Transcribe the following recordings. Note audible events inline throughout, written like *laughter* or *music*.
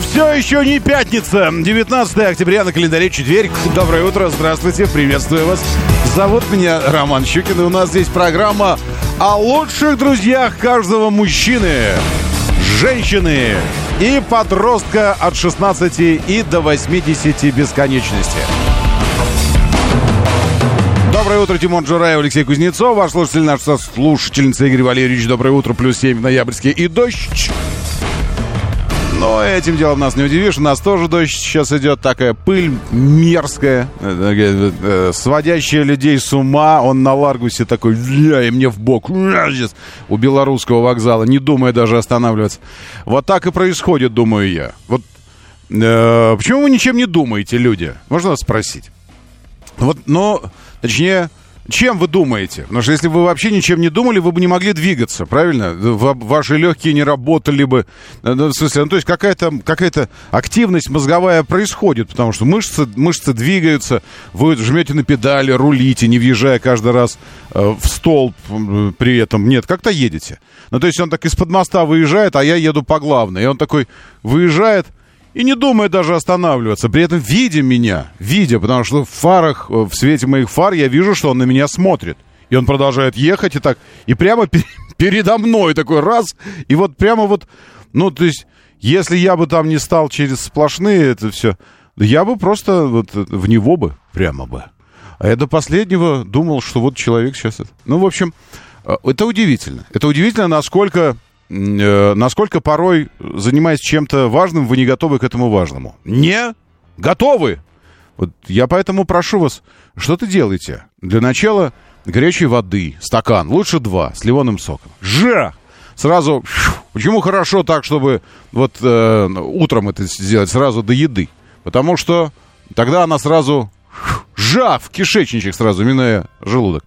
Все еще не пятница. 19 октября на календаре четверг. Доброе утро, здравствуйте, приветствую вас. Зовут меня Роман Щукин, и у нас здесь программа о лучших друзьях каждого мужчины, женщины и подростка от 16 и до 80 бесконечности. Доброе утро, Тимон Джураев, Алексей Кузнецов. Ваш слушатель, наш слушательница Игорь Валерьевич. Доброе утро, плюс 7 ноябрьские и дождь. Но этим делом нас не удивишь. У нас тоже дождь сейчас идет. Такая пыль мерзкая, э, э, сводящая людей с ума. Он на Ларгусе такой, и мне в бок. У белорусского вокзала, не думая даже останавливаться. Вот так и происходит, думаю я. Вот э, почему вы ничем не думаете, люди? Можно вас спросить? Вот, но, точнее, чем вы думаете? Потому что если бы вы вообще ничем не думали, вы бы не могли двигаться, правильно? Ваши легкие не работали бы. Э, в смысле, ну, то есть какая-то какая активность мозговая происходит, потому что мышцы, мышцы двигаются, вы жмете на педали, рулите, не въезжая каждый раз э, в столб при этом. Нет, как-то едете. Ну, то есть он так из-под моста выезжает, а я еду по главной. И он такой выезжает, и не думая даже останавливаться. При этом видя меня, видя, потому что в фарах, э, в свете моих фар я вижу, что он на меня смотрит. И он продолжает ехать и так, и прямо *laughs* передо мной такой раз, и вот прямо вот, ну, то есть, если я бы там не стал через сплошные это все, я бы просто вот в него бы, прямо бы. А я до последнего думал, что вот человек сейчас... Ну, в общем, э, это удивительно. Это удивительно, насколько э, насколько порой, занимаясь чем-то важным, вы не готовы к этому важному. Не готовы! Вот я поэтому прошу вас, что-то делайте. Для начала горячей воды, стакан, лучше два, с лимонным соком. Жах! Сразу, почему хорошо так, чтобы вот э, утром это сделать сразу до еды? Потому что тогда она сразу, жах, в кишечничек сразу, минуя желудок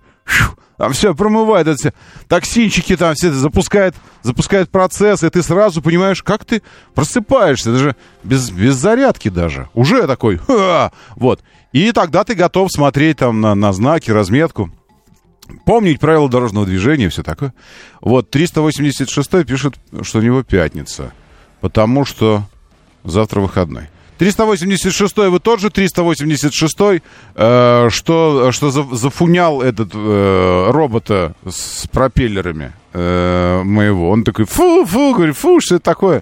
там все промывает, это все, токсинчики там все запускает, запускает процесс, и ты сразу понимаешь, как ты просыпаешься, даже без, без зарядки даже, уже такой, Ха! вот. И тогда ты готов смотреть там на, на знаки, разметку, помнить правила дорожного движения, все такое. Вот, 386 пишет, что у него пятница, потому что завтра выходной. 386 вы тот же 386 э, что, что за, зафунял этот э, робота с пропеллерами э, моего. Он такой, фу, фу, говорит, фу, что это такое?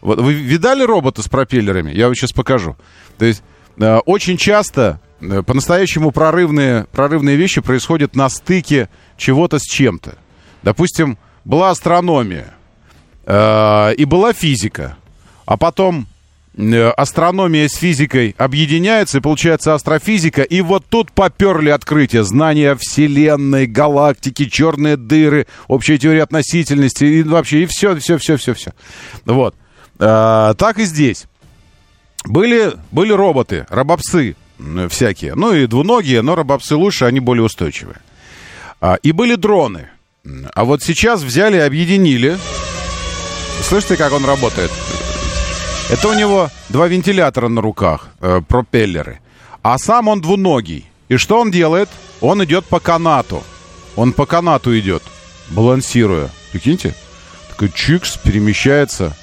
Вот, вы видали робота с пропеллерами? Я вам сейчас покажу. То есть э, очень часто э, по-настоящему прорывные, прорывные вещи происходят на стыке чего-то с чем-то. Допустим, была астрономия э, и была физика, а потом астрономия с физикой объединяются, и получается астрофизика, и вот тут поперли открытия, знания Вселенной, галактики, черные дыры, общая теория относительности, и вообще, и все, все, все, все, все. Вот. А, так и здесь. Были, были роботы, робопсы всякие, ну и двуногие, но робопсы лучше, они более устойчивые. А, и были дроны. А вот сейчас взяли объединили. Слышите, как он работает? Это у него два вентилятора на руках, э, пропеллеры. А сам он двуногий. И что он делает? Он идет по канату. Он по канату идет, балансируя. Прикиньте? Такой чикс перемещается.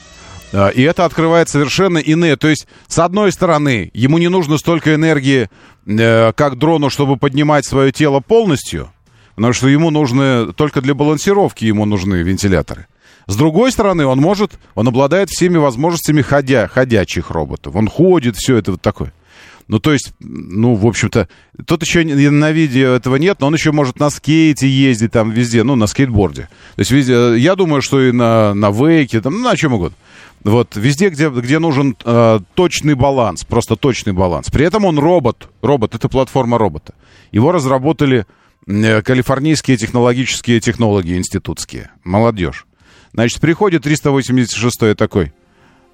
И это открывает совершенно иные. То есть, с одной стороны, ему не нужно столько энергии, э, как дрону, чтобы поднимать свое тело полностью. Потому что ему нужны, только для балансировки ему нужны вентиляторы. С другой стороны, он может, он обладает всеми возможностями ходя, ходячих роботов. Он ходит, все это вот такое. Ну, то есть, ну, в общем-то, тут еще на видео этого нет, но он еще может на скейте ездить там везде, ну, на скейтборде. То есть, везде, я думаю, что и на, на вейке, там, ну, на чем угодно. Вот, везде, где, где нужен э, точный баланс, просто точный баланс. При этом он робот, робот, это платформа робота. Его разработали э, калифорнийские технологические технологии институтские. Молодежь. Значит, приходит 386-й такой.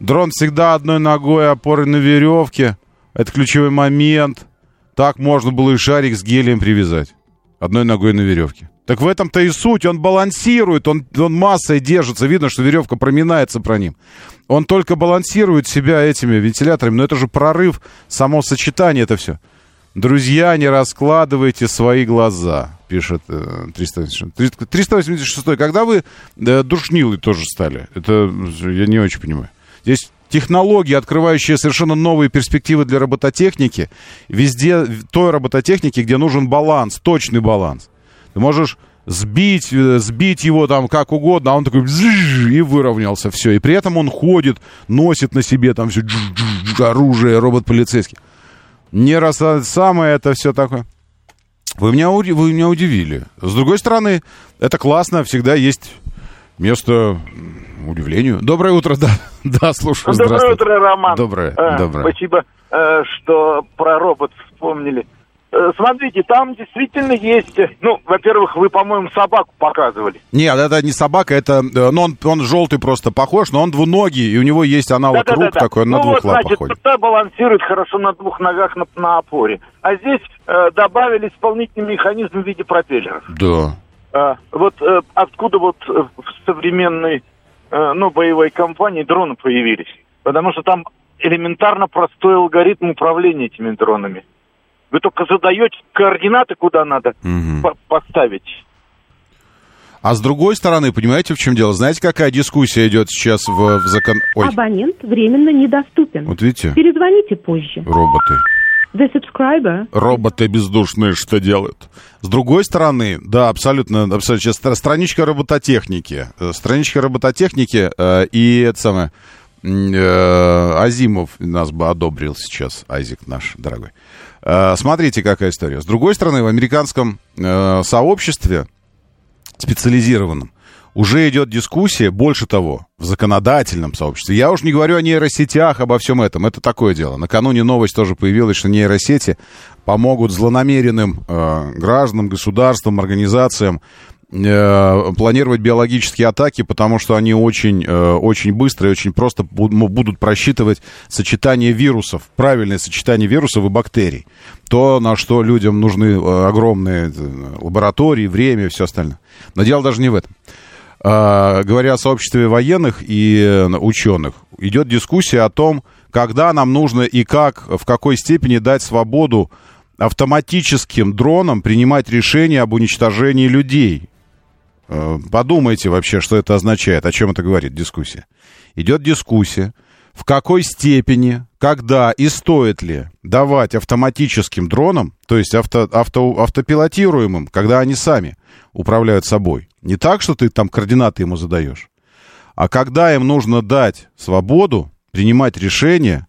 Дрон всегда одной ногой опоры на веревке. Это ключевой момент. Так можно было и шарик с гелием привязать. Одной ногой на веревке. Так в этом-то и суть. Он балансирует, он, он массой держится. Видно, что веревка проминается про ним. Он только балансирует себя этими вентиляторами. Но это же прорыв, само сочетание это все. Друзья, не раскладывайте свои глаза, пишет э, 386. 386. Когда вы э, душнилы тоже стали? Это я не очень понимаю. Здесь технологии, открывающие совершенно новые перспективы для робототехники. Везде той робототехники, где нужен баланс, точный баланс. Ты можешь сбить, э, сбить его там как угодно, а он такой и выровнялся, все. И при этом он ходит, носит на себе там все оружие, робот полицейский. Не раз самое это все такое. Вы меня, вы меня удивили. С другой стороны, это классно, всегда есть место удивлению. Доброе утро, да, *laughs* да, слушаю. Доброе утро, Роман. Доброе, а, доброе. Спасибо, э, что про робот вспомнили. Э, смотрите, там действительно есть... Ну, во-первых, вы, по-моему, собаку показывали. Нет, это не собака, это... Ну, он, он желтый просто похож, но он двуногий, и у него есть аналог да, да, рук да, да. такой, он ну, на двух вот, лапах значит, ходит. та балансирует хорошо на двух ногах на, на опоре. А здесь э, добавили исполнительный механизм в виде пропеллеров. Да. А, вот э, откуда вот э, в современной, э, ну, боевой компании дроны появились? Потому что там элементарно простой алгоритм управления этими дронами. Вы только задаете координаты, куда надо по- поставить. А с другой стороны, понимаете, в чем дело? Знаете, какая дискуссия идет сейчас в, в закон... Ой, Абонент временно недоступен. вот видите, Перезвоните позже. роботы. The subscriber Роботы бездушные что делают? С другой стороны, да, абсолютно, абсолютно. Сейчас стра- страничка робототехники. Э, Страничка робототехники э, и это самое... э, Азимов нас бы одобрил сейчас, Айзек наш дорогой. Э, смотрите, какая история. С другой стороны, в американском э, сообществе специализированном уже идет дискуссия, больше того, в законодательном сообществе. Я уж не говорю о нейросетях, обо всем этом. Это такое дело. Накануне новость тоже появилась, что нейросети помогут злонамеренным э, гражданам, государствам, организациям планировать биологические атаки, потому что они очень, э, очень быстро и очень просто будут просчитывать сочетание вирусов, правильное сочетание вирусов и бактерий. То, на что людям нужны э, огромные э, лаборатории, время и все остальное. Но дело даже не в этом. Говоря о сообществе военных и э, ученых, идет дискуссия о том, когда нам нужно и как, в какой степени дать свободу автоматическим дронам принимать решения об уничтожении людей. Э, Подумайте вообще, что это означает, о чем это говорит дискуссия. Идет дискуссия, в какой степени, когда и стоит ли давать автоматическим дронам, то есть авто, авто, автопилотируемым, когда они сами управляют собой. Не так, что ты там координаты ему задаешь, а когда им нужно дать свободу принимать решения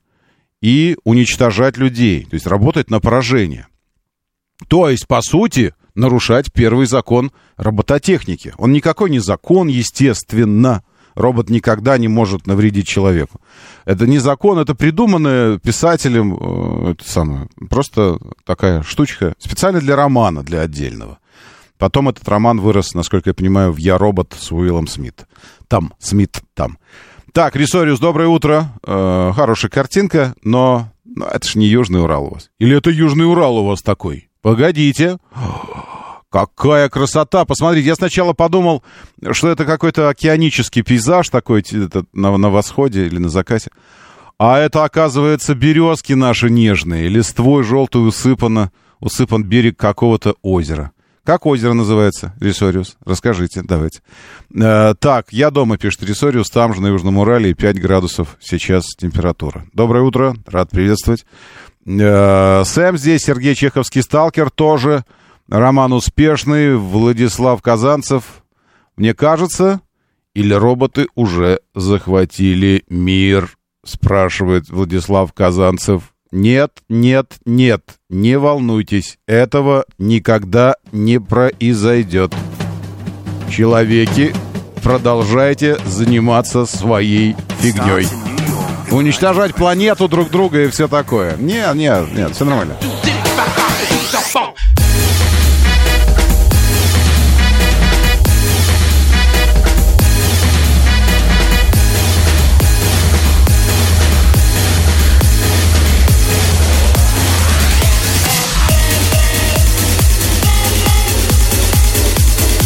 и уничтожать людей, то есть работать на поражение. То есть, по сути, нарушать первый закон робототехники. Он никакой не закон, естественно. Робот никогда не может навредить человеку. Это не закон, это придуманное писателем, э, это самое, просто такая штучка, специально для романа, для отдельного. Потом этот роман вырос, насколько я понимаю, в «Я робот» с Уиллом Смит. Там, Смит, там. Так, Рисориус, доброе утро. Э, хорошая картинка, но, но это ж не Южный Урал у вас. Или это Южный Урал у вас такой? Погодите. Какая красота! Посмотрите, я сначала подумал, что это какой-то океанический пейзаж такой на, на восходе или на закате. А это, оказывается, березки наши нежные, листвой желтую усыпано, усыпан берег какого-то озера. Как озеро называется, Рисориус? Расскажите, давайте. Э, так, я дома, пишет Рисориус, там же на Южном Урале и 5 градусов сейчас температура. Доброе утро, рад приветствовать. Э, Сэм здесь, Сергей Чеховский, сталкер тоже. Роман Успешный, Владислав Казанцев. Мне кажется, или роботы уже захватили мир, спрашивает Владислав Казанцев. Нет, нет, нет, не волнуйтесь, этого никогда не произойдет. Человеки, продолжайте заниматься своей фигней уничтожать планету друг друга и все такое. Не, не, нет, все нормально.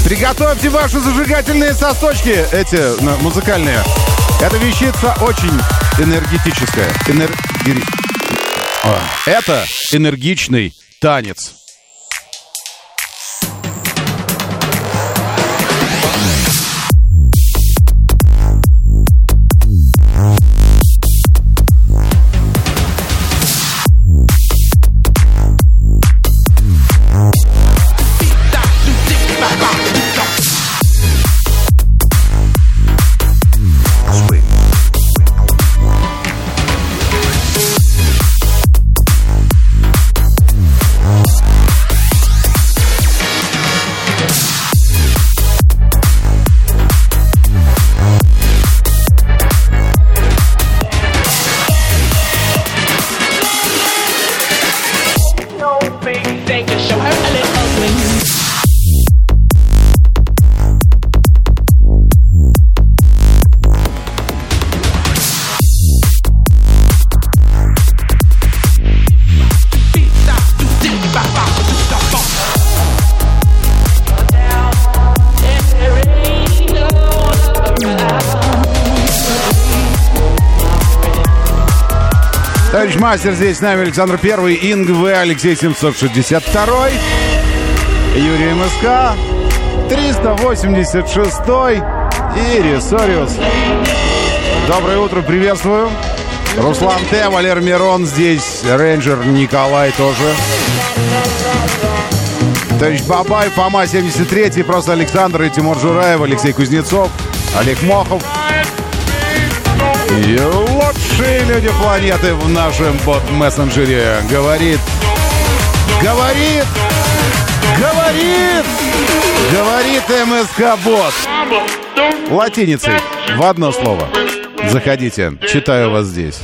Приготовьте ваши зажигательные сосочки, эти музыкальные. Эта вещица очень энергетическая. Энергери... А, Это энергичный танец. Мастер, здесь с нами Александр Первый, Инг В, Алексей 762, Юрий МСК, 386 и Ресориус. Доброе утро, приветствую. Руслан Т, Валер Мирон здесь, рейнджер Николай тоже. Товарищ Бабай, Фома 73, просто Александр и Тимур Жураев, Алексей Кузнецов, Олег Мохов. И лучшие люди планеты в нашем бот-мессенджере говорит, говорит, говорит, говорит МСК-бот. Латиницей в одно слово. Заходите, читаю вас здесь.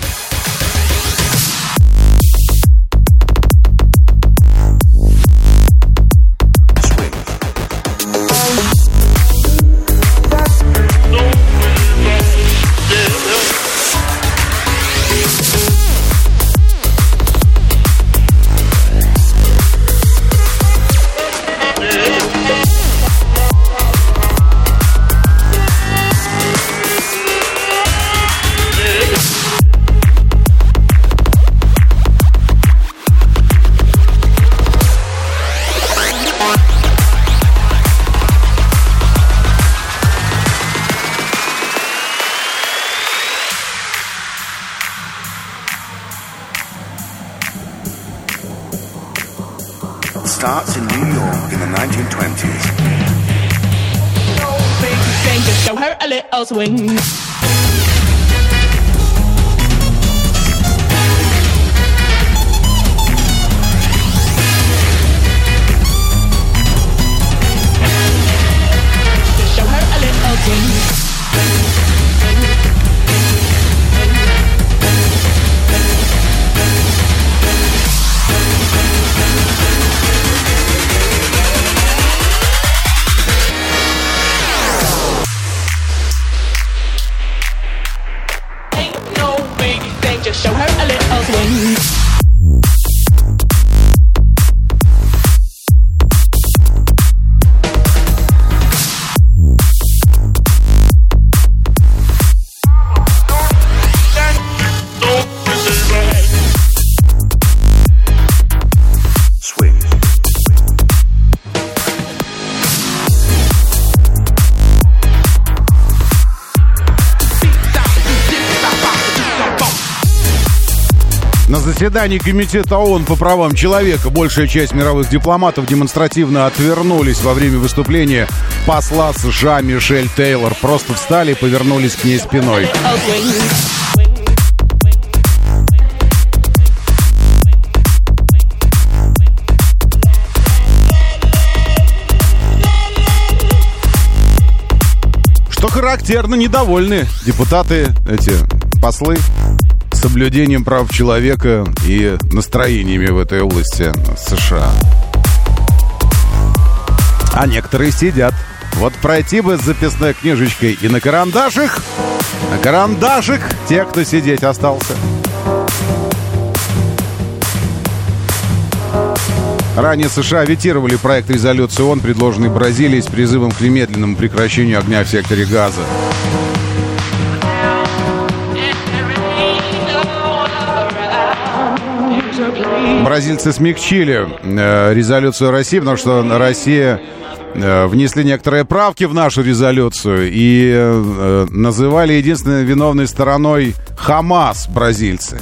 Заседании Комитета ООН по правам человека большая часть мировых дипломатов демонстративно отвернулись во время выступления посла США Мишель Тейлор. Просто встали и повернулись к ней спиной. Что характерно, недовольны депутаты, эти послы, соблюдением прав человека и настроениями в этой области США. А некоторые сидят. Вот пройти бы с записной книжечкой и на карандашик, на карандашик те, кто сидеть остался. Ранее США ветировали проект резолюции ООН, предложенный Бразилией с призывом к немедленному прекращению огня в секторе газа. Бразильцы смягчили э, резолюцию России, потому что Россия э, внесли некоторые правки в нашу резолюцию и э, называли единственной виновной стороной Хамас бразильцы.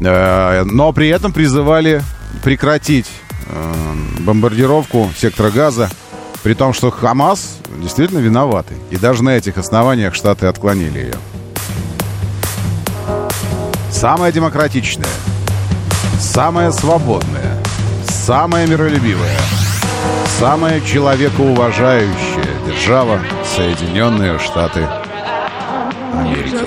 Э, но при этом призывали прекратить э, бомбардировку сектора газа, при том, что Хамас действительно виноваты. И даже на этих основаниях Штаты отклонили ее. Самая демократичная, самая свободная, самая миролюбивая, самая человекоуважающая держава Соединенные Штаты Америки.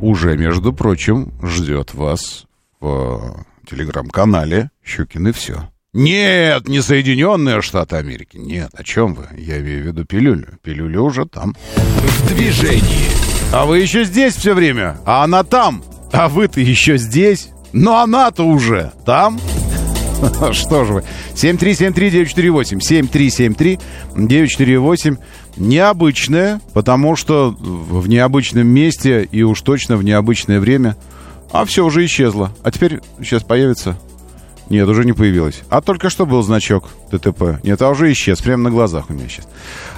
Уже, между прочим, ждет вас в телеграм-канале Щукин и все. Нет, не Соединенные Штаты Америки. Нет, о чем вы? Я имею в виду пилюлю. Пилюля уже там. В движении. А вы еще здесь все время, а она там. А вы-то еще здесь. Но она-то уже там. *laughs* Что же вы? 7373948. 7373948. Необычное, потому что в необычном месте и уж точно в необычное время. А все уже исчезло. А теперь сейчас появится. Нет, уже не появилось. А только что был значок ДТП. Нет, а уже исчез. Прямо на глазах у меня сейчас.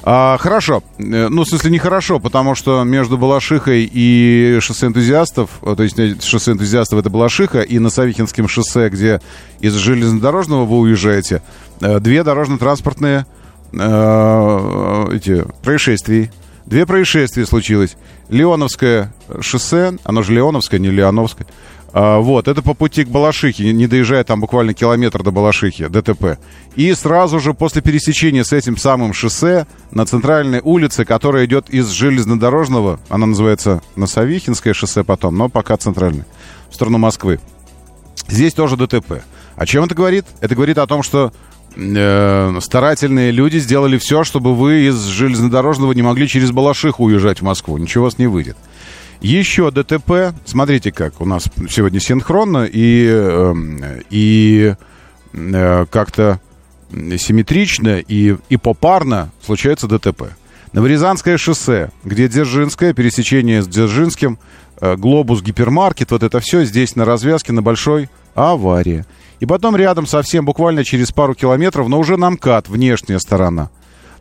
А, хорошо. Э, Ну, в смысле, нехорошо, потому что между Балашихой и шоссе энтузиастов, э, то есть э, шоссе энтузиастов это Балашиха, и на Савихинском шоссе, где из железнодорожного вы уезжаете, две дорожно-транспортные эти, происшествий. Две происшествия случилось. Леоновское шоссе, оно же Леоновское, не Леоновское. А, вот, это по пути к Балашихе, не- доезжая там буквально километр до Балашихи, ДТП. И сразу же после пересечения с этим самым шоссе на центральной улице, которая идет из железнодорожного, она называется Носовихинское шоссе потом, но пока центральное, в сторону Москвы. Здесь тоже ДТП. О чем это говорит? Это говорит о том, что э, старательные люди сделали все, чтобы вы из железнодорожного не могли через Балашиху уезжать в Москву. Ничего у вас не выйдет. Еще ДТП. Смотрите, как у нас сегодня синхронно и, эм, и э, как-то симметрично и, и попарно случается ДТП. Новорязанское шоссе, где Дзержинское, пересечение с Дзержинским, э, Глобус, гипермаркет, вот это все здесь на развязке, на большой авария. И потом рядом совсем, буквально через пару километров, но уже на МКАД, внешняя сторона.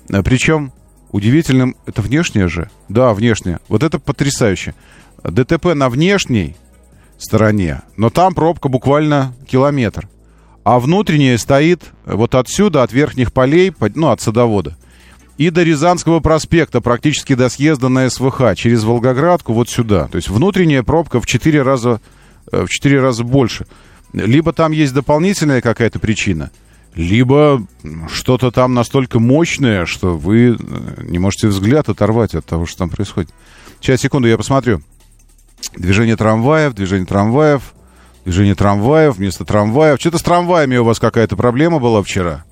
Э, Причем удивительным, это внешняя же? Да, внешняя. Вот это потрясающе. ДТП на внешней стороне, но там пробка буквально километр. А внутренняя стоит вот отсюда, от верхних полей, ну, от садовода. И до Рязанского проспекта, практически до съезда на СВХ, через Волгоградку, вот сюда. То есть внутренняя пробка в 4 раза, э, в 4 раза больше. Либо там есть дополнительная какая-то причина, либо что-то там настолько мощное, что вы э, не можете взгляд оторвать от того, что там происходит. Сейчас, секунду, я посмотрю. Движение трамваев, движение трамваев, движение трамваев, вместо трамваев. Что-то с трамваями у вас какая-то проблема была вчера.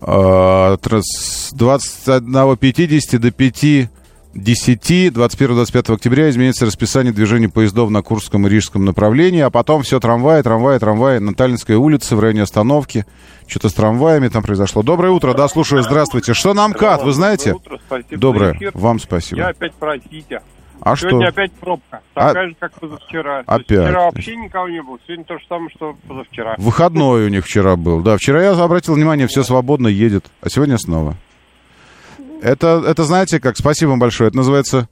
А, С 21.50 до 5 10, 21-25 октября изменится расписание движения поездов на Курском и Рижском направлении, а потом все трамваи, трамваи, трамваи на Таллинской улице в районе остановки. Что-то с трамваями там произошло. Доброе утро, да, слушаю, здравствуйте. Что на МКАД, вы знаете? Доброе утро, спасибо Доброе, вам спасибо. Я опять про Ситя. А что? Сегодня опять пробка. А- Такая же, как позавчера. Опять. Вчера вообще никого не было. Сегодня то же самое, что позавчера. Выходной у них вчера был. Да, вчера я обратил внимание, все свободно едет, а сегодня снова. Это, это знаете, как, спасибо вам большое, это называется...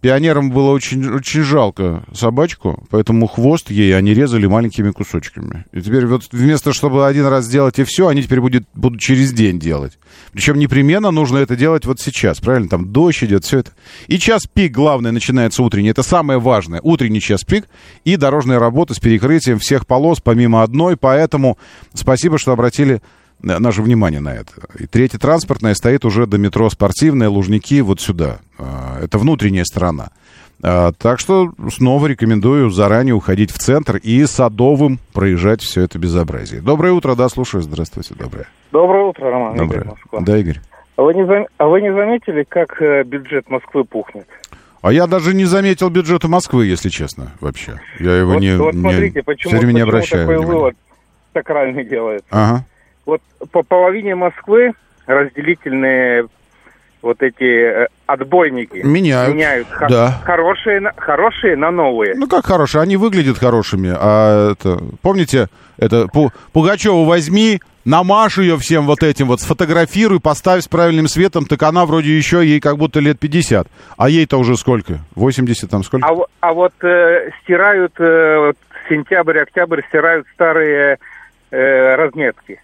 Пионерам было очень, очень жалко собачку, поэтому хвост ей они резали маленькими кусочками. И теперь вот вместо, чтобы один раз сделать и все, они теперь будет, будут через день делать. Причем непременно нужно это делать вот сейчас, правильно? Там дождь идет, все это. И час пик, главное, начинается утренний. Это самое важное. Утренний час пик и дорожная работа с перекрытием всех полос, помимо одной. Поэтому спасибо, что обратили на- наше внимание на это. И третья транспортная стоит уже до метро спортивная, Лужники, вот сюда. А, Это внутренняя сторона. А, Так что снова рекомендую заранее уходить в центр и садовым проезжать все это безобразие. Доброе утро, да, слушаю. Здравствуйте, доброе. Доброе утро, Роман. Доброе. Москва. Да, Игорь. А вы, не зам- а вы не заметили, как э, бюджет Москвы пухнет? А я даже не заметил бюджета Москвы, если честно, вообще. Я его Вот, не, вот не- смотрите, почему, все время не почему обращаю такой внимания. вывод сакральный делается. Ага. Вот по половине Москвы разделительные вот эти э, отбойники Меняют, меняют х- да. хорошие, на, хорошие на новые. Ну как хорошие, они выглядят хорошими, а это, помните, это Пу- Пугачеву возьми, намажь ее всем вот этим вот, сфотографируй, поставь с правильным светом, так она вроде еще ей как будто лет 50, а ей-то уже сколько? 80 там сколько? А, а вот э, стирают э, вот сентябрь, октябрь стирают старые э, разметки.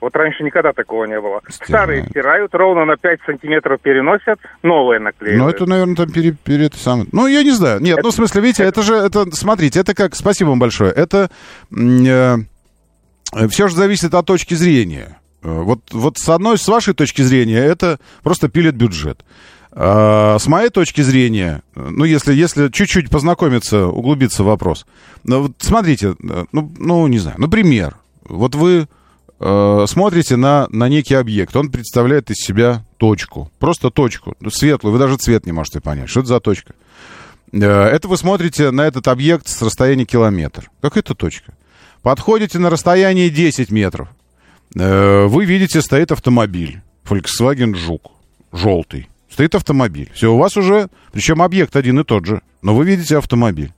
Вот раньше никогда такого не было. Старые стирают, ровно на 5 сантиметров переносят, новые наклеивают. Ну, это, наверное, там пере, пере- это самое. Ну, я не знаю. Нет, ну, в смысле, видите, это же, это, смотрите, это как, спасибо вам большое, это все же зависит от точки зрения. Э, Вот, вот с одной, с вашей точки зрения, это просто пилит бюджет. А с моей точки зрения, э, ну, если, если чуть-чуть познакомиться, углубиться в вопрос. Ну, вот смотрите, э, ну, ну, не знаю, например, вот вы э, смотрите на, на некий объект, он представляет из себя точку, просто точку, светлую, вы даже цвет не можете понять, что это за точка. Э, Это вы смотрите на этот объект с расстояния километр. Как это точка? Подходите на расстояние 10 метров. Э, Вы видите, стоит автомобиль. Volkswagen Жук. Желтый. Стоит автомобиль. Все, у вас уже, причем объект один и тот же, но вы видите автомобиль.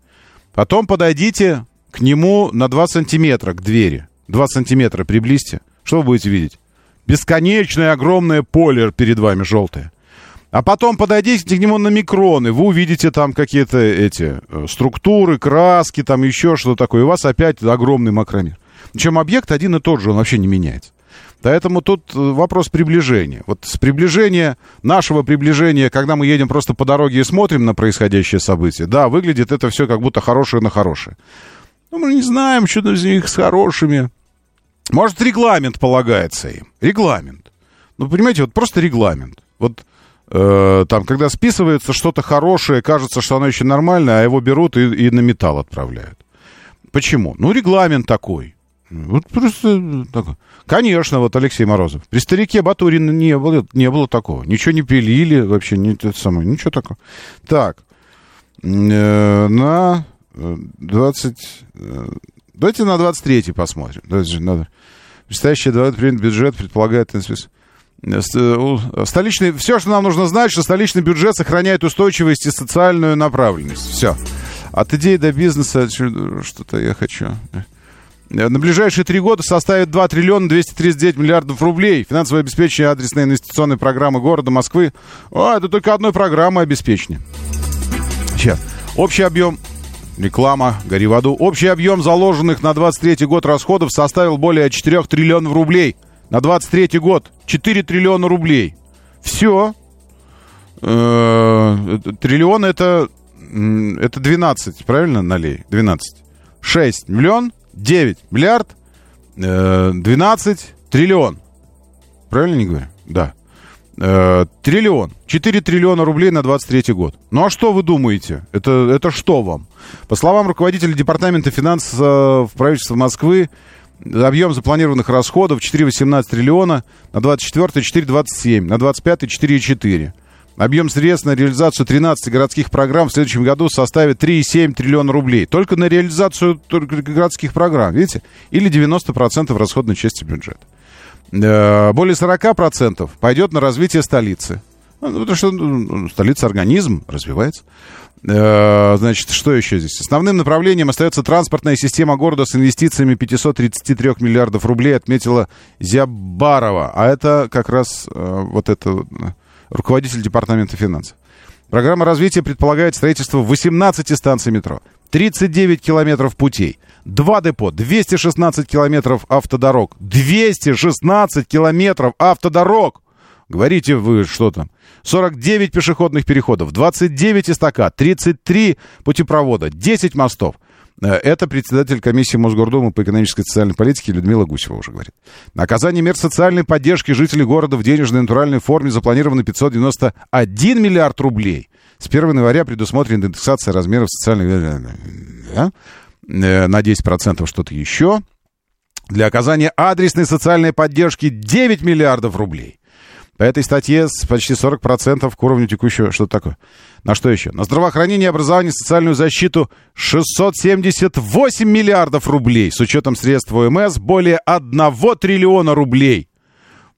Потом подойдите к нему на 2 сантиметра, к двери. 2 сантиметра приблизьте. Что вы будете видеть? Бесконечное огромное поле перед вами желтое. А потом подойдите к нему на микроны, вы увидите там какие-то эти э, структуры, краски, там еще что такое. И у вас опять огромный макромир. Причем объект один и тот же, он вообще не меняется. Поэтому тут э, вопрос приближения. Вот с приближения, нашего приближения, когда мы едем просто по дороге и смотрим на происходящее событие, да, выглядит это все как будто хорошее на хорошее. Ну, мы не знаем, что из них с хорошими. Может, регламент полагается им. Регламент. Ну, понимаете, вот просто регламент. Вот э, там, когда списывается что-то хорошее, кажется, что оно еще нормальное, а его берут и, и на металл отправляют. Почему? Ну, регламент такой. Вот просто такой. Конечно, вот Алексей Морозов. При старике Батурина не было, не было такого. Ничего не пилили, вообще не, это самое, ничего такого. Так, э, на э, 20... Давайте на 23 посмотрим. Давайте надо. Предстоящий бюджет предполагает... э, э, э, Столичный... Все, что нам нужно знать, что столичный бюджет сохраняет устойчивость и социальную направленность. Все. От идеи до бизнеса что-то я хочу. На ближайшие три года составит 2 триллиона 239 миллиардов рублей. Финансовое обеспечение адресной инвестиционной программы города Москвы. А, это только одной программы обеспечения. Сейчас. Общий объем Реклама, гори в аду. Общий объем заложенных на 23 год расходов составил более 4 триллионов рублей. На 23 год 4 триллиона рублей. Все. Триллион это, это 12, правильно, налей? 12. 6 миллион, 9 миллиард, э, 12 триллион. Правильно не говорю? Да. Э, триллион. 4 триллиона рублей на 23 год. Ну а что вы думаете? Это, это что вам? По словам руководителя департамента финансов правительства Москвы, объем запланированных расходов 4,18 триллиона, на 24 4,27, на 25 4,4. Объем средств на реализацию 13 городских программ в следующем году составит 3,7 триллиона рублей. Только на реализацию городских программ, видите? Или 90% расходной части бюджета. Э, Более 40% пойдет на развитие столицы. Ну, Потому что ну, столица организм развивается. Э, Значит, что еще здесь? Основным направлением остается транспортная система города с инвестициями 533 миллиардов рублей, отметила Зябарова. А это как раз э, вот это руководитель департамента финансов. Программа развития предполагает строительство 18 станций метро, 39 километров путей, 2 депо, 216 километров автодорог. 216 километров автодорог! Говорите вы, что там? 49 пешеходных переходов, 29 эстакад, 33 путепровода, 10 мостов. Э, Это председатель комиссии Мосгордумы по экономической и социальной политике Людмила Гусева уже говорит. На оказание мер социальной поддержки жителей города в денежной натуральной форме запланировано 591 миллиард рублей. С 1 января предусмотрена индексация размеров социальных... Э, На 10% что-то еще. Для оказания адресной социальной поддержки 9 миллиардов рублей. По этой статье почти 40% к уровню текущего... Что такое? На что еще? На здравоохранение, образование, социальную защиту 678 миллиардов рублей. С учетом средств ОМС более 1 триллиона рублей.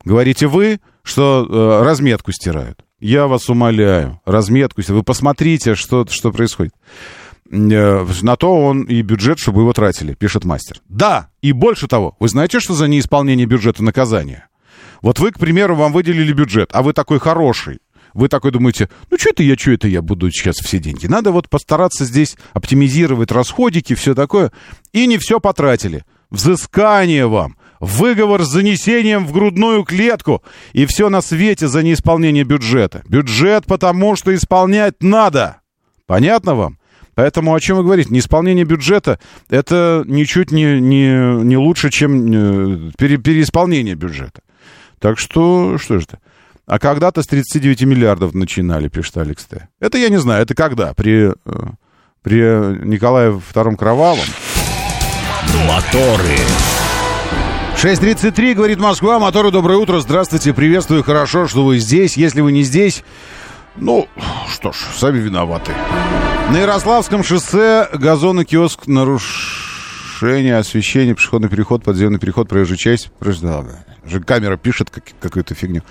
Говорите вы, что э, разметку стирают. Я вас умоляю, разметку. Вы посмотрите, что, что происходит. Э, На то он и бюджет, чтобы его тратили, пишет мастер. Да, и больше того, вы знаете, что за неисполнение бюджета наказание? Вот вы, к примеру, вам выделили бюджет, а вы такой хороший. Вы такой думаете, ну что это я, что это я буду сейчас все деньги. Надо вот постараться здесь оптимизировать расходики, все такое. И не все потратили. Взыскание вам. Выговор с занесением в грудную клетку. И все на свете за неисполнение бюджета. Бюджет потому, что исполнять надо. Понятно вам? Поэтому о чем вы говорите? Неисполнение бюджета — это ничуть не, не, не лучше, чем э, пере, переисполнение бюджета. Так что, что же это? А когда-то с 39 миллиардов начинали, пишет Алекс Т. Это я не знаю, это когда? При, э, при Николае II Кровавом? Моторы. 6.33, говорит Москва. Моторы, доброе утро. Здравствуйте, приветствую. Хорошо, что вы здесь. Если вы не здесь, ну, что ж, сами виноваты. На Ярославском шоссе газонный киоск нарушение освещения, пешеходный переход, подземный переход, проезжая часть. Да, же камера пишет как, какую-то фигню.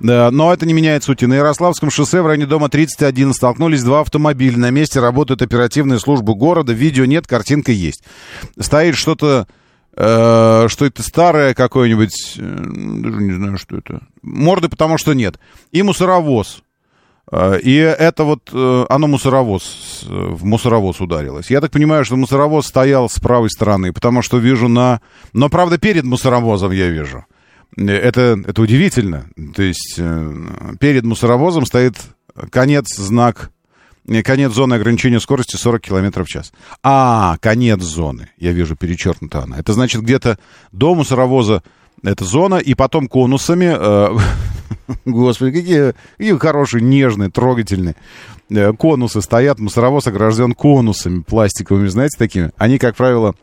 Да, но это не меняет сути. На Ярославском шоссе в районе дома 31 столкнулись два автомобиля. На месте работают оперативные службы города. Видео нет, картинка есть. Стоит что-то что это старое какое-нибудь, э, даже не знаю, что это. Морды потому что нет. И мусоровоз. Э, И это вот, э, оно мусоровоз, э, в мусоровоз ударилось. Я так понимаю, что мусоровоз стоял с правой стороны, потому что вижу на... Но, правда, перед мусоровозом я вижу. Э, Это, это удивительно. То есть э, перед мусоровозом стоит конец, знак, э, конец зоны ограничения скорости 40 км в час. А, конец зоны. Я вижу, перечеркнута она. Это значит, где-то до мусоровоза эта зона, и потом конусами... э, *laughs* Господи, какие, какие хорошие, нежные, трогательные. Э, Конусы стоят, мусоровоз огражден конусами пластиковыми, знаете, такими. Они, как правило,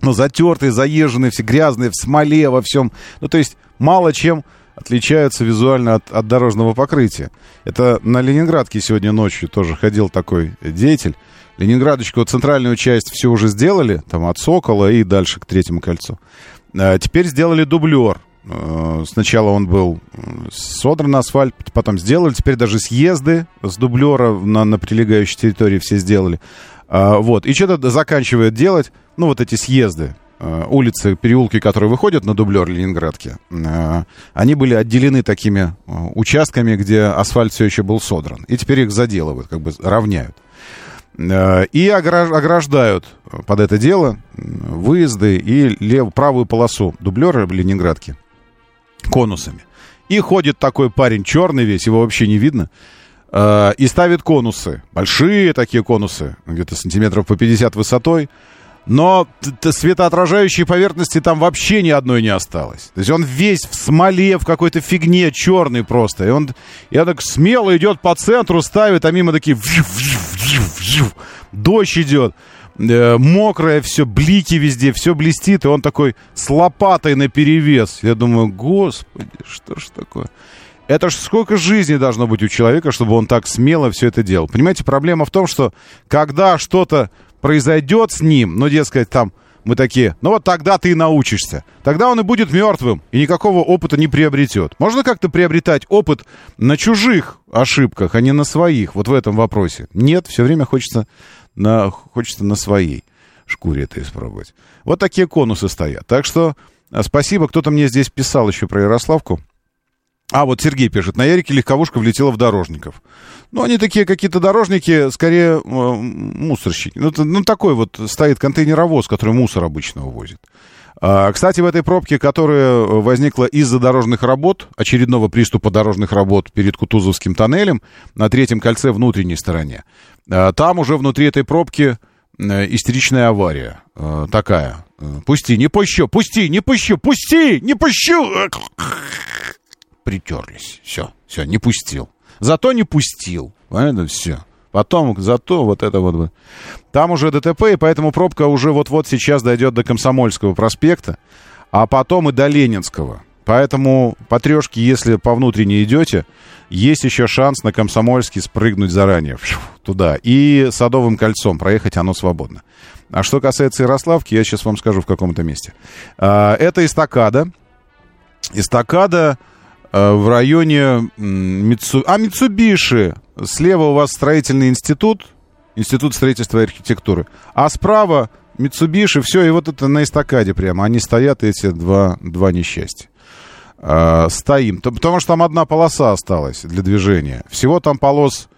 ну, затертые, заезженные, все грязные, в смоле, во всем. Ну, то есть мало чем отличаются визуально от, от дорожного покрытия. Это на Ленинградке сегодня ночью тоже ходил такой деятель. Ленинградочку, центральную часть все уже сделали, там от Сокола и дальше к Третьему кольцу. А теперь сделали дублер. Э, Сначала он был содран асфальт, потом сделали, теперь даже съезды с дублера на, на прилегающей территории все сделали. А, Вот, и что-то заканчивает делать, ну, вот эти съезды, улицы, переулки, которые выходят на дублер Ленинградки, э, они были отделены такими э, участками, где асфальт все еще был содран. И теперь их заделывают, как бы равняют. Э, И ограж- ограждают под это дело выезды и лев, правую полосу дублера Ленинградки конусами. И ходит такой парень черный весь, его вообще не видно, э, и ставит конусы. Большие такие конусы, где-то сантиметров по 50 высотой. Но светоотражающей поверхности там вообще ни одной не осталось. То есть он весь в смоле, в какой-то фигне, черный просто. И он, и он так смело идет по центру, ставит, а мимо такие... Дождь идет. э, мокрое все, блики везде, все блестит, и он такой с лопатой на перевес. Я думаю, господи, что ж такое? Это ж сколько жизней должно быть у человека, чтобы он так смело все это делал. Понимаете, проблема в том, что когда что-то произойдет с ним, ну, дескать, там, мы такие, ну вот тогда ты и научишься. Тогда он и будет мертвым, и никакого опыта не приобретет. Можно как-то приобретать опыт на чужих ошибках, а не на своих, вот в этом вопросе? Нет, все время хочется на, хочется на своей шкуре это испробовать. Вот такие конусы стоят. Так что а, спасибо. Кто-то мне здесь писал еще про Ярославку. А, вот Сергей пишет, на Ярике легковушка влетела в дорожников. Ну, они такие какие-то дорожники, скорее э, мусорщики. Ну, ну, такой вот стоит контейнеровоз, который мусор обычно увозит. А, кстати, в этой пробке, которая возникла из-за дорожных работ, очередного приступа дорожных работ перед Кутузовским тоннелем на третьем кольце внутренней стороне, а, там уже внутри этой пробки э, истеричная авария э, такая. Э, Пусти, не пущу, пусти, не пущу, пусти, не пущу. Притерлись. Все, все, не пустил. Зато не пустил. Понятно? Все. Потом, зато вот это вот. Там уже ДТП, и поэтому пробка уже вот-вот сейчас дойдет до Комсомольского проспекта, а потом и до Ленинского. Поэтому по трешке, если по внутренней идете, есть еще шанс на Комсомольский спрыгнуть заранее фью, туда. И Садовым кольцом проехать оно свободно. А что касается Ярославки, я сейчас вам скажу в каком-то месте. А, Это эстакада. Эстакада в районе Митсу... А, Митсубиши. Слева у вас строительный институт, Институт строительства и архитектуры. А справа Митсубиши, все, и вот это на эстакаде прямо. Они стоят, эти два, два несчастья. А, стоим. То- Потому что там одна полоса осталась для движения. Всего там полос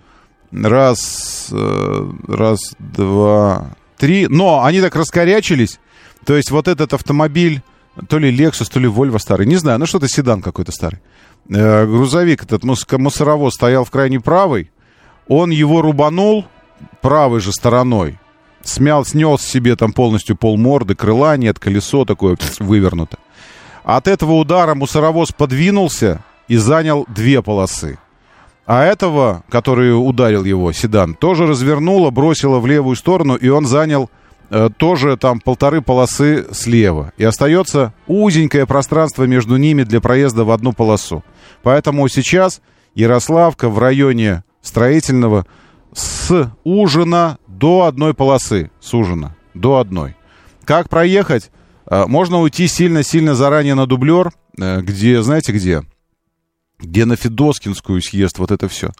раз, э, раз, два, три. Но они так раскорячились. То есть вот этот автомобиль, то ли Lexus, то ли Volvo старый, не знаю, ну что-то седан какой-то старый. Э, грузовик этот мус- мусоровоз стоял в крайней правой. Он его рубанул правой же стороной. Смял, снес себе там полностью полморды, крыла нет, колесо такое вывернуто. От этого удара мусоровоз подвинулся и занял две полосы. А этого, который ударил его, седан, тоже развернуло, бросило в левую сторону, и он занял тоже там полторы полосы слева. И остается узенькое пространство между ними для проезда в одну полосу. Поэтому сейчас Ярославка в районе строительного с ужина до одной полосы. С ужина до одной. Как проехать? Э, Можно уйти сильно-сильно заранее на дублер, э, где, знаете где? Где на Федоскинскую съезд, вот это все.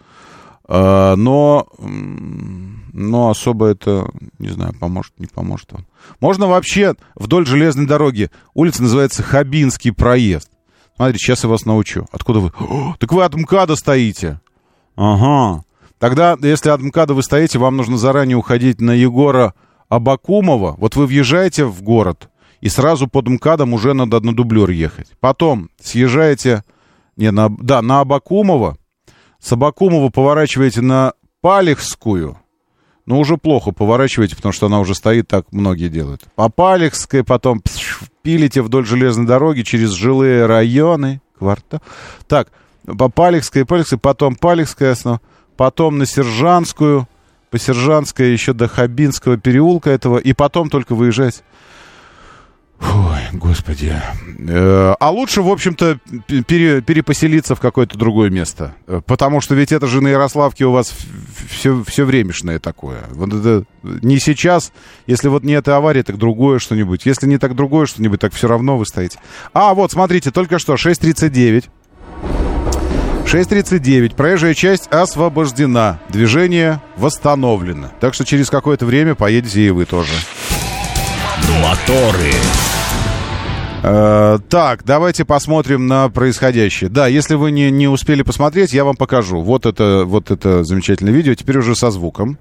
Но, м, но особо это, не знаю, поможет, не поможет вам. Можно вообще вдоль железной дороги. Улица называется Хабинский проезд. Смотрите, сейчас я вас научу. Откуда вы? О, так вы от МКАДа стоите. Ага. Тогда, если от МКАДа вы стоите, вам нужно заранее уходить на Егора Абакумова. Вот вы въезжаете в город, и сразу под МКАДом уже надо на дублер ехать. Потом съезжаете, не, на, да, на Абакумова. С Абакумова поворачиваете на Палехскую. Но уже плохо поворачиваете, потому что она уже стоит, так многие делают. По Палехской потом пш, пилите вдоль железной дороги через жилые районы. Квартал. Так, по Палехской, Палехской, потом Палехская основа, потом на Сержанскую, по Сержанской еще до Хабинского переулка этого, и потом только выезжать. Ой, господи. Э, А лучше, в общем-то, пере- перепоселиться в какое-то другое место. Э, Потому что ведь это же на Ярославке у вас все, все времешное такое. Вот это не сейчас, если вот не эта авария, так другое что-нибудь. Если не так другое что-нибудь, так все равно вы стоите. А, вот, смотрите, только что, 6.39. 6.39. Проезжая часть освобождена. Движение восстановлено. Так что через какое-то время поедете и вы тоже. Моторы. Э, так, давайте посмотрим на происходящее. Да, если вы не, не успели посмотреть, я вам покажу. Вот это, вот это замечательное видео. Теперь уже со звуком.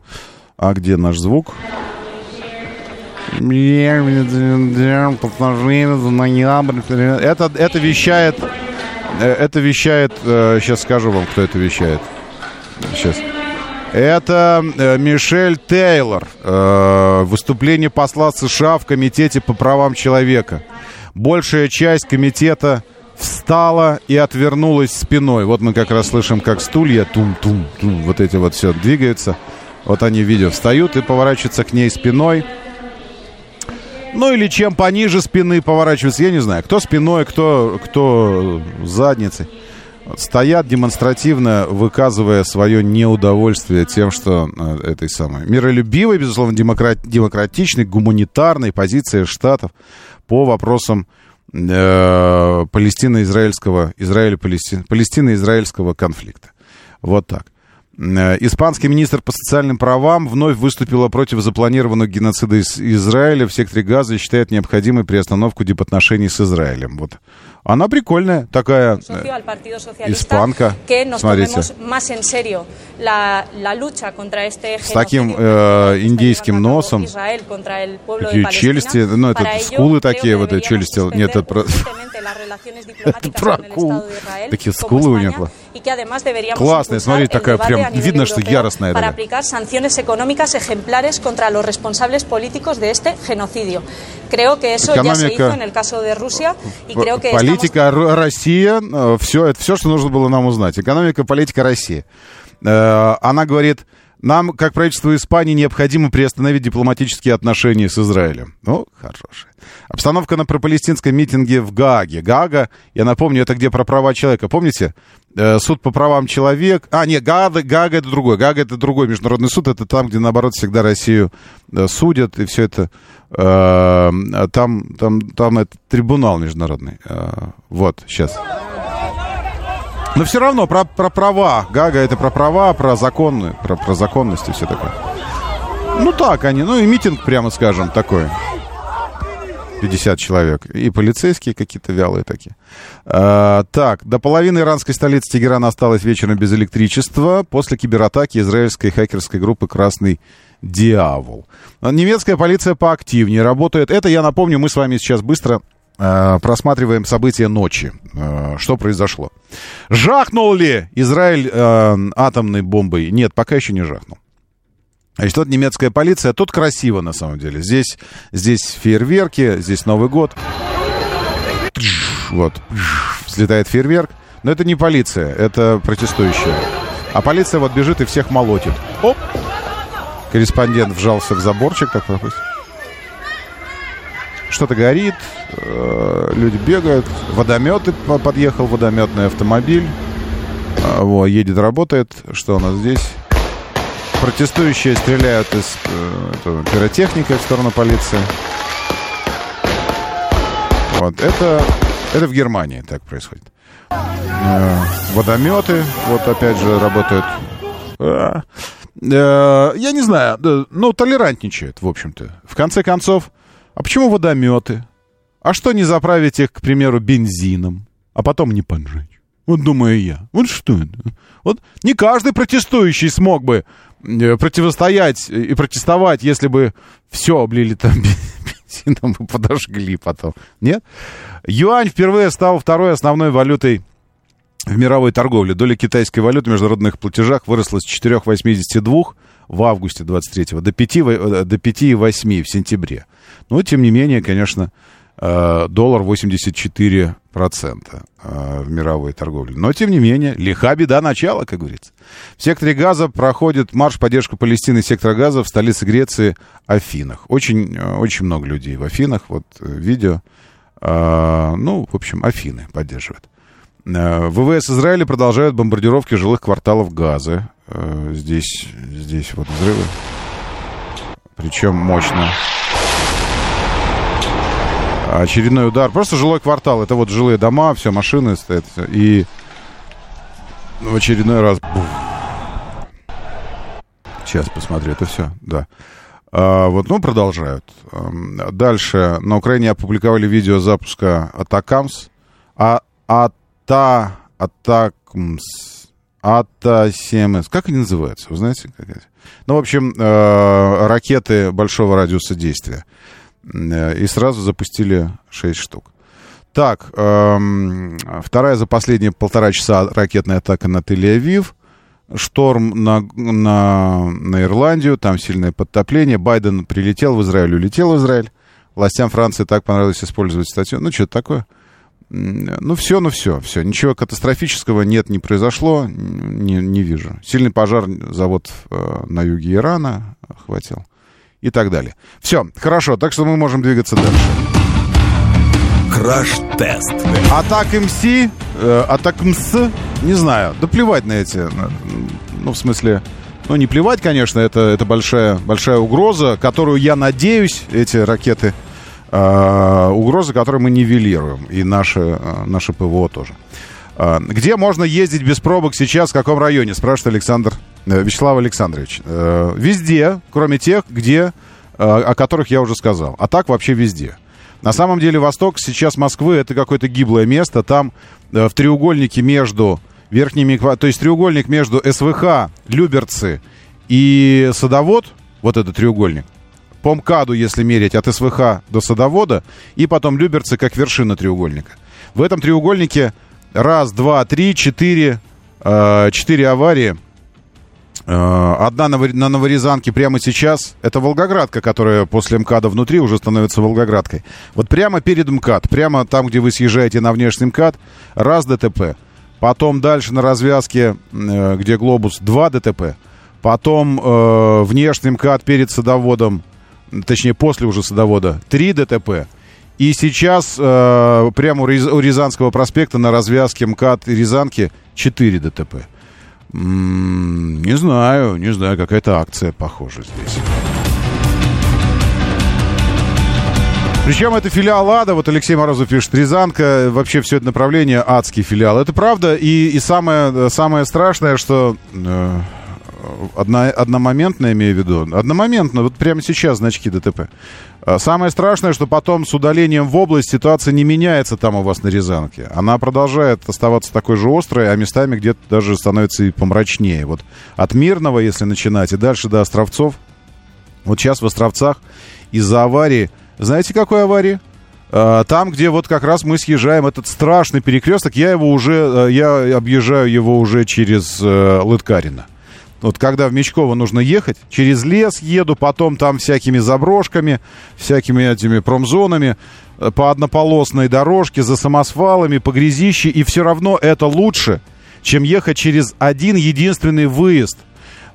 А где наш звук? Это, это вещает... э, Это вещает... Сейчас скажу вам, кто это вещает. Сейчас. Это э, Мишель Тейлор. Э, выступление посла США в Комитете по правам человека. Большая часть комитета встала и отвернулась спиной. Вот мы как раз слышим, как стулья тум-тум-тум, вот эти вот все двигаются. Вот они видео встают и поворачиваются к ней спиной. Ну или чем пониже спины поворачиваются, я не знаю. Кто спиной, кто, кто задницей. Стоят демонстративно, выказывая свое неудовольствие тем, что э, этой самой миролюбивой, безусловно, демократ, демократичной, гуманитарной позиции Штатов по вопросам э, Палестино-израильского, Израиля-Палестин, Палестино-израильского конфликта. Вот так. Э, Испанский министр по социальным правам вновь выступила против запланированного геноцида из Израиля в секторе Газа и считает необходимой приостановку дипотношений с Израилем. Вот. Она прикольная, такая э, испанка. Смотрите. С таким э, индейским носом. Такие челюсти, ну, это скулы такие, вот эти deberíamos челюсти. Нет, это *laughs* про... diplomáticas про акул. Такие скулы у него. Y que además deberíamos Классная, el такая прям, видно, что яростная para aplicar sanciones económicas ejemplares contra los responsables políticos de este genocidio. Creo que eso ya se Экономика- hizo en el caso de Rusia y creo que estamos Политика Р- Россия, все, это все, что нужно было нам узнать. Экономика, политика России. Э, Она говорит, Нам, как правительству Испании, необходимо приостановить дипломатические отношения с Израилем. Ну, хорошо. Обстановка на пропалестинском митинге в Гааге. Гага, я напомню, это где про права человека. Помните? Э, суд по правам человека... А, нет, Гага, Гага это другой. Гага это другой международный суд. Это там, где, наоборот, всегда Россию э, судят. И все это... Э, там, там, там это трибунал международный. Вот, сейчас. Но все равно про, про права. Гага это про права, про законы, про, про законность и все такое. Ну так они, ну и митинг, прямо скажем, такой. 50 человек. И полицейские какие-то вялые такие. А, так, до половины иранской столицы Тегерана осталось вечером без электричества после кибератаки израильской хакерской группы «Красный дьявол». Немецкая полиция поактивнее работает. Это, я напомню, мы с вами сейчас быстро просматриваем события ночи. Э, что произошло? Жахнул ли Израиль э, атомной бомбой? Нет, пока еще не жахнул. Значит, вот немецкая полиция. Тут красиво, на самом деле. Здесь, здесь фейерверки, здесь Новый год. Вот. Взлетает фейерверк. Но это не полиция, это протестующие. А полиция вот бежит и всех молотит. Оп! Корреспондент вжался в заборчик, так пропустит что-то горит, э, люди бегают, водометы, подъехал водометный автомобиль, э, вот, едет, работает. Что у нас здесь? Протестующие стреляют из э, пиротехника в сторону полиции. Вот, это, это в Германии так происходит. Водометы, вот опять же, работают. Я не знаю, ну, толерантничают, в общем-то. В конце концов, а почему водометы? А что не заправить их, к примеру, бензином, а потом не поджечь? Вот думаю я. Вот что это? Вот не каждый протестующий смог бы э, противостоять и протестовать, если бы все облили там *laughs* бензином и подожгли потом. Нет? Юань впервые стал второй основной валютой в мировой торговле. Доля китайской валюты в международных платежах выросла с 4,82 в августе 23 до 5,8 э, до 5 в сентябре. Но, тем не менее, конечно, э, доллар 84% э, в мировой торговле. Но, тем не менее, лиха беда начала, как говорится. В секторе газа проходит марш поддержки Палестины сектора газа в столице Греции Афинах. Очень, очень много людей в Афинах. Вот видео. Ну, в общем, Афины поддерживают. ВВС Израиля продолжают бомбардировки жилых кварталов Газы. Здесь, здесь вот взрывы. Причем мощно. Очередной удар. Просто жилой квартал. Это вот жилые дома, все, машины стоят. Все. И в очередной раз... Бух. Сейчас посмотрю, это все, да. А, вот, ну, продолжают. Дальше. На Украине опубликовали видео запуска Атакамс. А, ата... Атакмс. Ата-7С. Как они называются? Вы знаете? Как это? Ну, в общем, э, ракеты большого радиуса действия. Э, и сразу запустили 6 штук. Так, эм, вторая за последние полтора часа ракетная атака на Тель-Авив. Шторм на, на, на Ирландию, там сильное подтопление. Байден прилетел в Израиль, улетел в Израиль. Властям Франции так понравилось использовать статью. Ну, что-то такое. Ну, все, ну, все, все. Ничего катастрофического нет, не произошло, не, не вижу. Сильный пожар завод э, на юге Ирана охватил и так далее. Все, хорошо, так что мы можем двигаться дальше. Краш-тест. Атак МС, э, Атак МС, не знаю, да плевать на эти, ну, в смысле, ну, не плевать, конечно, это, это большая, большая угроза, которую, я надеюсь, эти ракеты, э, угроза, которую мы нивелируем, и наше, э, наше ПВО тоже. Э, где можно ездить без пробок сейчас, в каком районе, спрашивает Александр Э, Вячеслав Александрович, э, везде, кроме тех, где, э, о которых я уже сказал. А так вообще везде. На самом деле Восток сейчас Москвы это какое-то гиблое место. Там в треугольнике между верхними... То есть треугольник между СВХ, Люберцы и Садовод, вот этот треугольник, по МКАДу, если мерить, от СВХ до Садовода, и потом Люберцы как вершина треугольника. В этом треугольнике раз, два, три, четыре, четыре аварии – Э, одна на Новорязанке прямо сейчас. Это Волгоградка, которая после МКАДа внутри уже становится Волгоградкой. Вот прямо перед МКАД, прямо там, где вы съезжаете на внешний МКАД, раз ДТП. Потом дальше на развязке, э, где Глобус, два ДТП. Потом э, внешний МКАД перед садоводом, точнее, после уже садовода, 3 ДТП. И сейчас э, прямо у, Ряз- у Рязанского проспекта на развязке МКАД и Рязанки 4 ДТП. М, не знаю, не знаю, какая-то акция похожа здесь. Причем это филиал ада, вот Алексей Морозов пишет, Рязанка, вообще все это направление адский филиал. Это правда, и, и самое, самое страшное, что э, одна, одномоментно, имею в виду, одномоментно, вот прямо сейчас значки ДТП. А Самое страшное, что потом с удалением в область ситуация не меняется там у вас на Рязанке. Она продолжает оставаться такой же острой, а местами где-то даже становится и помрачнее. Вот от Мирного, если начинать, и дальше до Островцов. Вот сейчас в Островцах из-за аварии... Знаете, какой аварии? А, Там, где вот как раз мы съезжаем, этот страшный перекресток, я его уже, э, я объезжаю его уже через э, Лыткарина. Вот когда в Мечково нужно ехать, через лес еду, потом там всякими заброшками, всякими этими промзонами, э, по однополосной дорожке, за самосвалами, по грязище, и все равно это лучше, чем ехать через один единственный выезд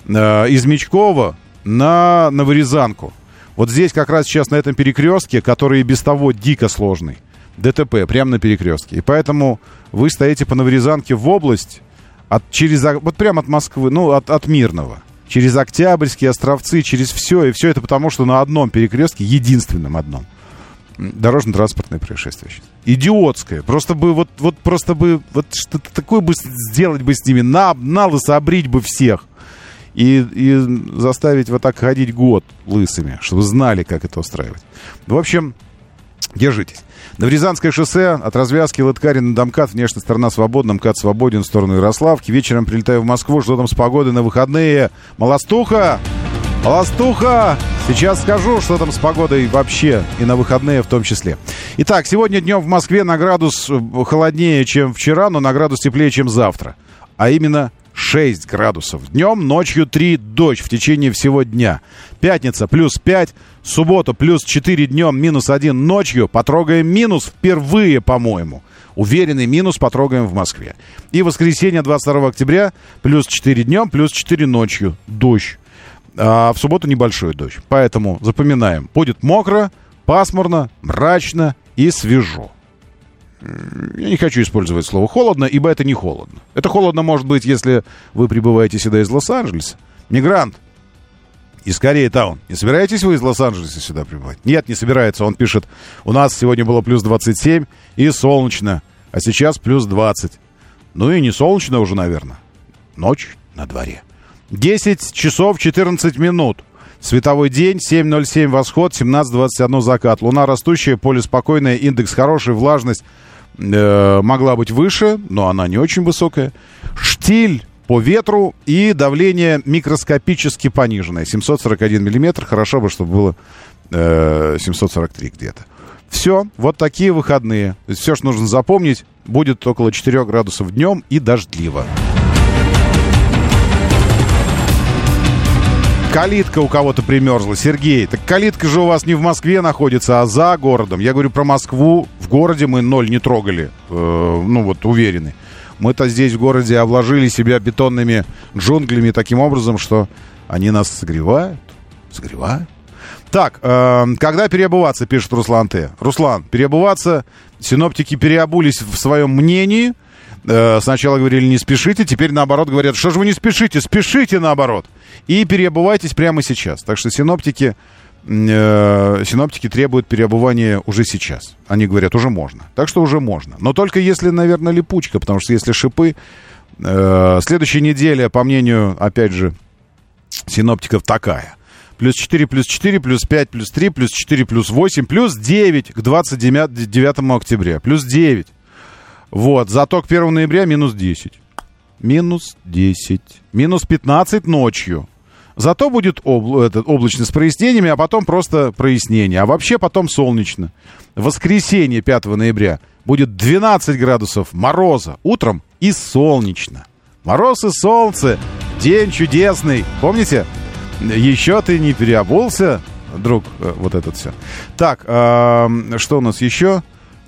э, из Мечкова на Новорязанку. Вот здесь как раз сейчас на этом перекрестке, который и без того дико сложный, ДТП, прямо на перекрестке. И поэтому вы стоите по Новорязанке в область, от, через, вот прямо от Москвы, ну, от, от Мирного. Через Октябрьские островцы, через все. И все это потому, что на одном перекрестке, единственном одном, дорожно-транспортное происшествие. сейчас. Идиотское. Просто бы, вот, вот просто бы, вот что-то такое бы сделать бы с ними, на, на лысо обрить бы всех. И, и заставить вот так ходить год лысыми, чтобы знали, как это устраивать. В общем, Держитесь. Новорязанское шоссе от развязки Лыткарина до МКАД. Внешняя сторона свободна, МКАД свободен в сторону Ярославки. Вечером прилетаю в Москву, что там с погодой на выходные. Молостуха! Молостуха! Сейчас скажу, что там с погодой вообще и на выходные в том числе. Итак, сегодня днем в Москве на градус э, холоднее, чем вчера, но на градус теплее, чем завтра. А именно 6 градусов. Днем, ночью 3 дождь в течение всего дня. Пятница плюс 5, суббота плюс 4 днем, минус 1 ночью. Потрогаем минус впервые, по-моему. Уверенный минус потрогаем в Москве. И воскресенье 22 октября плюс 4 днем, плюс 4 ночью. Дождь. А в субботу небольшой дождь. Поэтому запоминаем. Будет мокро, пасмурно, мрачно и свежо. Я не хочу использовать слово холодно, ибо это не холодно. Это холодно может быть, если вы прибываете сюда из Лос-Анджелеса. Мигрант из Кореи Таун. Не собираетесь вы из Лос-Анджелеса сюда прибывать? Нет, не собирается. Он пишет, у нас сегодня было плюс 27 и солнечно, а сейчас плюс 20. Ну и не солнечно уже, наверное. Ночь на дворе. 10 часов 14 минут. Световой день, 7.07 восход, 17.21 закат. Луна растущая, поле спокойное, индекс хороший, влажность э, могла быть выше, но она не очень высокая. Штиль по ветру и давление микроскопически пониженное. 741 миллиметр. Хорошо бы, чтобы было э, 743 где-то. Все, вот такие выходные. Все, что нужно запомнить, будет около 4 градусов днем и дождливо. Калитка у кого-то примерзла. Сергей, так калитка же у вас не в Москве находится, а за городом. Я говорю про Москву. В городе мы ноль не трогали. Э, ну вот, уверены. Мы-то здесь в городе обложили себя бетонными джунглями таким образом, что они нас согревают. Согревают. Так, э, когда переобуваться, пишет Руслан Т. Руслан, переобуваться, синоптики переобулись в своем мнении. Э, сначала говорили, не спешите, теперь наоборот говорят, что же вы не спешите, спешите наоборот. И переобувайтесь прямо сейчас. Так что синоптики, э, синоптики требуют переобувания уже сейчас. Они говорят, уже можно. Так что уже можно. Но только если, наверное, липучка, потому что если шипы... Э, следующая неделя, по мнению, опять же, синоптиков такая. Плюс 4, плюс 4, плюс 5, плюс 3, плюс 4, плюс 8, плюс 9 к 29 9 октября. Плюс 9. Вот, зато к 1 ноября минус 10. Минус 10. Минус 15 ночью. Зато будет обл- этот, облачно с прояснениями, а потом просто прояснение. А вообще потом солнечно. Воскресенье 5 ноября будет 12 градусов мороза утром и солнечно. Мороз и солнце. День чудесный. Помните? Еще ты не переобулся, друг, э, вот этот все. Так, что у нас еще?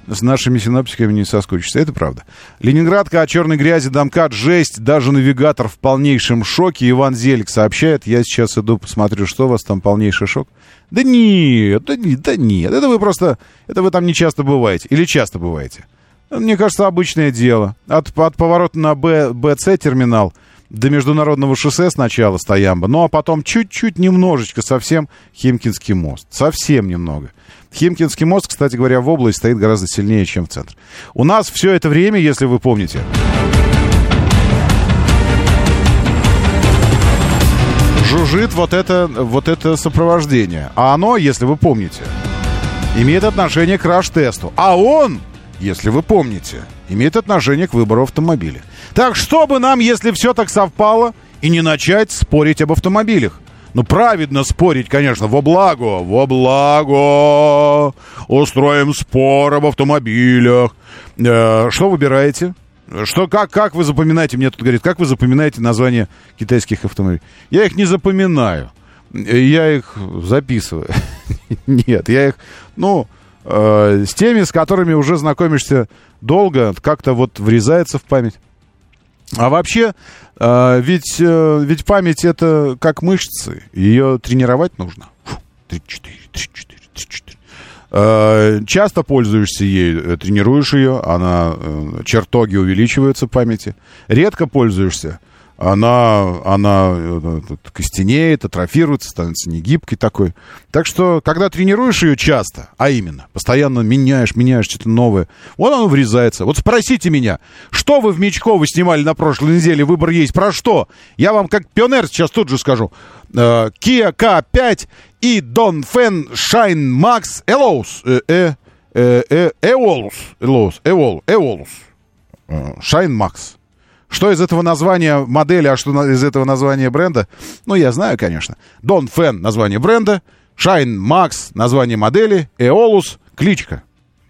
С нашими синоптиками не соскучишься. Это правда. Ленинградка от черной грязи, домкат, жесть. Даже навигатор в полнейшем шоке. Иван Зелик сообщает. Я сейчас иду посмотрю, что у вас там полнейший шок. Да нет, да, не- да нет. Это вы просто... Это вы там не часто бываете. Или часто бываете. Мне кажется, обычное дело. От, от поворота на Б, БЦ терминал до международного шоссе сначала стоямба, ну а потом чуть-чуть немножечко совсем Химкинский мост. Совсем немного. Химкинский мост, кстати говоря, в область стоит гораздо сильнее, чем в центре. У нас все это время, если вы помните, жужжит вот это, вот это сопровождение. А оно, если вы помните, имеет отношение к краш-тесту. А он, если вы помните, имеет отношение к выбору автомобиля. Так что бы нам, если все так совпало, и не начать спорить об автомобилях? Ну, праведно спорить, конечно, во благо, во благо. Устроим спор об автомобилях. Э, что выбираете? Что, как, как вы запоминаете, мне тут говорит, как вы запоминаете названия китайских автомобилей? Я их не запоминаю. Я их записываю. *laughs* Нет, я их, ну, э, с теми, с которыми уже знакомишься долго, как-то вот врезается в память. А вообще, э, ведь, э, ведь память это как мышцы, ее тренировать нужно. Фу, 3-4, 3-4, 3-4. Э, Часто пользуешься ей, э, тренируешь ее, она чертоги увеличиваются в памяти. Редко пользуешься, она, она э, э, костенеет, атрофируется, становится негибкой такой. Так что, когда тренируешь ее часто, а именно, постоянно меняешь, меняешь что-то новое, вот оно врезается. Вот спросите меня, что вы в Мечково снимали на прошлой неделе, выбор есть, про что? Я вам как пионер сейчас тут же скажу. Э, Kia K5 и Fan Shine Max Elos. Э, э, э, э, Eolus. Eolus. Eol- Eolus. Э, Shine Max. Что из этого названия модели, а что из этого названия бренда? Ну, я знаю, конечно. Don Fan название бренда, Shine Max название модели, Eolus кличка,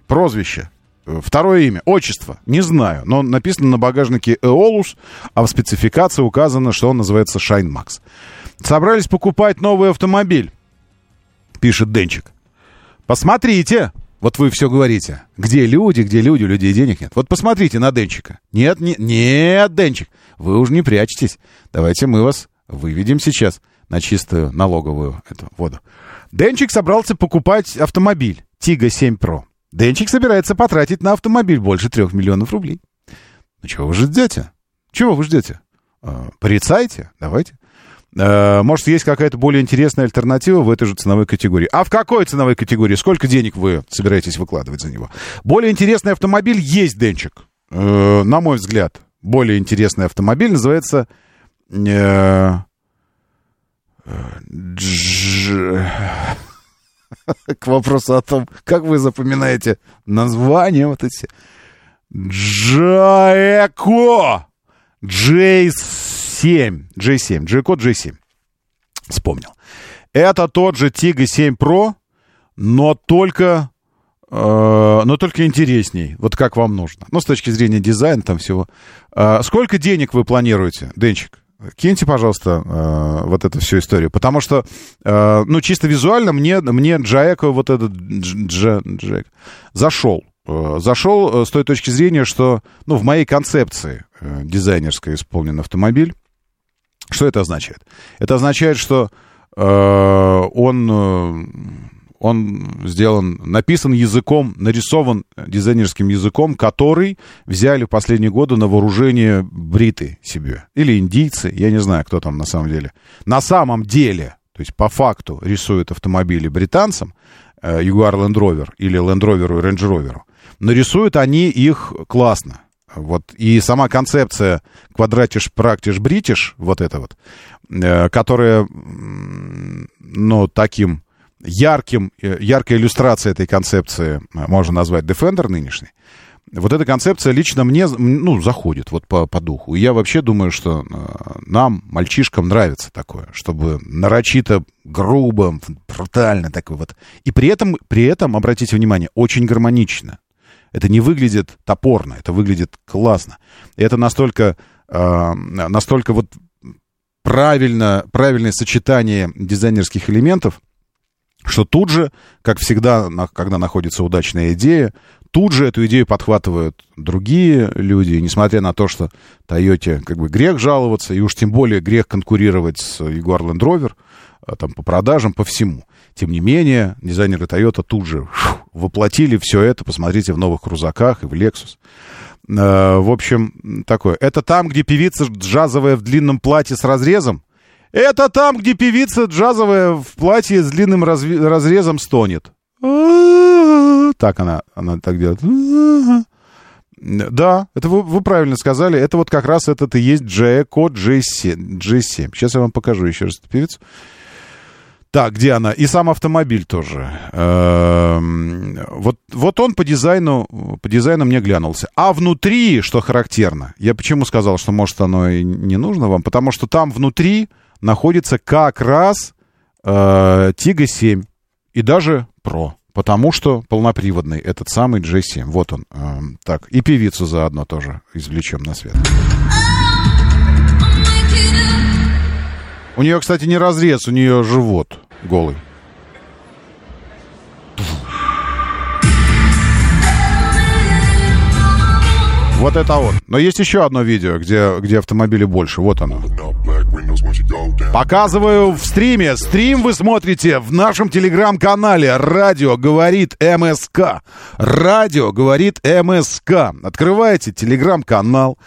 прозвище. Э, Второе имя, отчество, не знаю, но написано на багажнике Eolus, а в спецификации указано, что он называется Shine Max. Собрались покупать новый автомобиль, пишет Денчик. Посмотрите, вот вы все говорите, где люди, где люди, у людей денег нет. Вот посмотрите на Денчика. Нет, не, нет, Денчик, вы уж не прячьтесь. Давайте мы вас выведем сейчас на чистую налоговую эту воду. Денчик собрался покупать автомобиль Тига 7 Pro. Денчик собирается потратить на автомобиль больше трех миллионов рублей. Ну чего вы ждете? Чего вы ждете? Э, Порицайте, давайте. Э, Может, есть какая-то более интересная альтернатива в этой же ценовой категории. А в какой ценовой категории? Сколько денег вы собираетесь выкладывать за него? Более интересный автомобиль есть, Денчик. Э, На мой взгляд, более интересный автомобиль называется... э, *laughs* К вопросу о том, как вы запоминаете названия вот эти. Джаэко! J7. J7. J-код J7. Вспомнил. Это тот же Tiggo 7 Pro, но только, э, но только интересней. Вот как вам нужно. Ну, с точки зрения дизайна там всего. Э, сколько денег вы планируете, Денчик? Киньте, пожалуйста, э, вот эту всю историю. Потому что, э, ну, чисто визуально мне, мне Джаэко вот этот Дж- Дж- Джек зашел. Зашел с той точки зрения, что, ну, в моей концепции дизайнерской исполнен автомобиль. Что это означает? Это означает, что э, он, э, он сделан, написан языком, нарисован дизайнерским языком, который взяли в последние годы на вооружение бриты себе. Или индийцы, я не знаю, кто там на самом деле. На самом деле, то есть по факту рисуют автомобили британцам, э, Jaguar Land Rover или Land Rover и Range Rover, но рисуют они их классно. Вот, и сама концепция квадратиш, практиш, бритиш, вот это вот, э, которая, ну, таким ярким, э, яркой иллюстрацией этой концепции э, можно назвать Defender нынешний, вот эта концепция лично мне, ну, заходит вот по, по духу. И я вообще думаю, что нам, мальчишкам, нравится такое, чтобы нарочито грубо, брутально такой вот. И при этом, при этом, обратите внимание, очень гармонично. Это не выглядит топорно, это выглядит классно. И это настолько, э, настолько вот правильно, правильное сочетание дизайнерских элементов, что тут же, как всегда, когда находится удачная идея, Тут же эту идею подхватывают другие люди, несмотря на то, что Тойоте как бы грех жаловаться, и уж тем более грех конкурировать с Jaguar Land Rover, а, там, по продажам, по всему. Тем не менее, дизайнеры Toyota тут же фу, воплотили все это, посмотрите, в новых крузаках и в Lexus. Э, в общем, такое. Это там, где певица джазовая в длинном платье с разрезом? Это там, где певица джазовая в платье с длинным разви- разрезом стонет. Так она, она так делает. Да, это вы, вы правильно сказали. Это вот как раз этот и есть J-код G7. G7. Сейчас я вам покажу еще раз эту певицу. Так, где она? И сам автомобиль тоже. Эм, вот, вот он по дизайну, по дизайну мне глянулся. А внутри, что характерно, я почему сказал, что может оно и не нужно вам, потому что там внутри находится как раз э, Тига 7 и даже Pro. Потому что полноприводный этот самый G7. Вот он. Э, так, и певицу заодно тоже извлечем на свет. У нее, кстати, не разрез, у нее живот голый. Вот это он. Но есть еще одно видео, где, где автомобили больше. Вот оно. Показываю в стриме. Стрим вы смотрите в нашем телеграм-канале. Радио говорит МСК. Радио говорит МСК. Открываете телеграм-канал.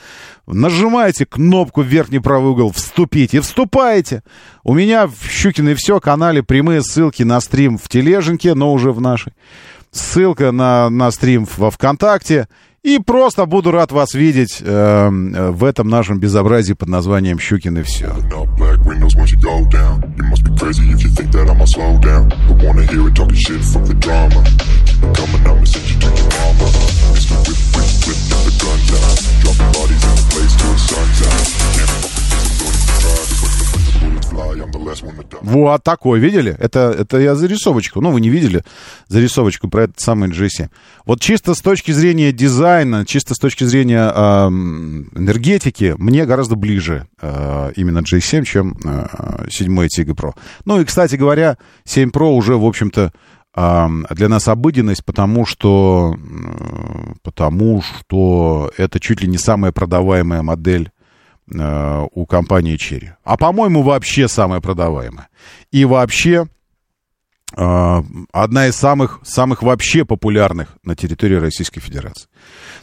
Нажимаете кнопку в верхний правый угол «Вступить» и вступаете. У меня в Щукино и все канале прямые ссылки на стрим в Тележенке, но уже в нашей. Ссылка на, на стрим во ВКонтакте. И просто буду рад вас видеть э, в этом нашем безобразии под названием «Щукин и все». Вот такой, видели? Это, это я зарисовочку. Ну, вы не видели зарисовочку про этот самый G7. Вот чисто с точки зрения дизайна, чисто с точки зрения э, энергетики, мне гораздо ближе э, именно G7, чем э, 7 Tiga Pro. Ну и, кстати говоря, 7 Pro уже, в общем-то, для нас обыденность, потому что, э, потому что это чуть ли не самая продаваемая модель э, у компании Черри. А, по-моему, вообще самая продаваемая. И вообще э, одна из самых, самых вообще популярных на территории Российской Федерации.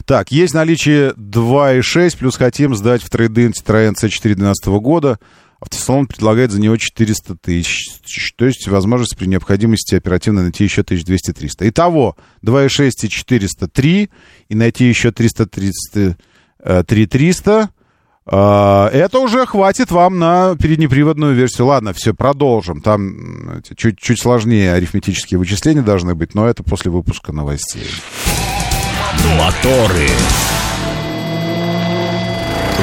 Так, есть наличие 2.6, плюс хотим сдать в трейдинг Citroёn C4 2012 года. Автосалон предлагает за него 400 тысяч, то есть возможность при необходимости оперативно найти еще 1200-300. Итого 2.6 и 403, и найти еще 330, 3300, это уже хватит вам на переднеприводную версию. Ладно, все, продолжим. Там чуть, чуть сложнее арифметические вычисления должны быть, но это после выпуска новостей. Моторы.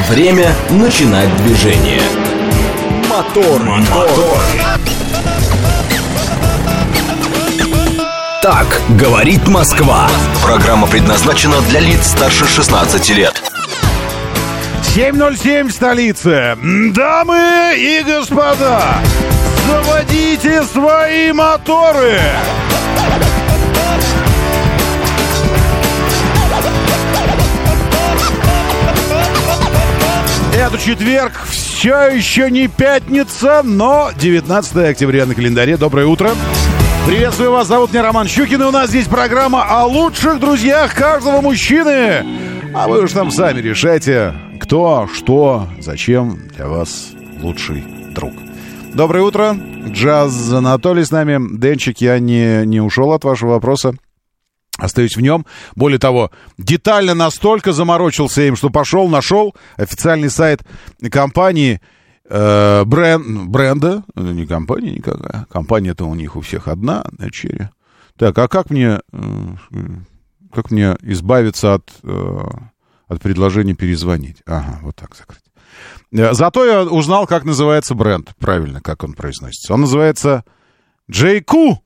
Время начинать движение. Мотор, мотор. Так говорит Москва. Программа предназначена для лиц старше 16 лет. 7.07 в столице. Дамы и господа, заводите свои моторы. Это четверг, все еще не пятница, но 19 октября на календаре. Доброе утро. Приветствую вас, зовут меня Роман Щукин, и у нас здесь программа о лучших друзьях каждого мужчины. А вы уж там сами решайте, кто, что, зачем для вас лучший друг. Доброе утро. Джаз Анатолий с нами. Денчик, я не, не ушел от вашего вопроса. Остаюсь в нем. Более того, детально настолько заморочился им, что пошел, нашел официальный сайт компании э, бренд, бренда. Не компания никакая. Компания-то у них у всех одна на чере. Так, а как мне, э, как мне избавиться от... Э, от предложения перезвонить. Ага, вот так закрыть. Зато я узнал, как называется бренд. Правильно, как он произносится. Он называется JQ.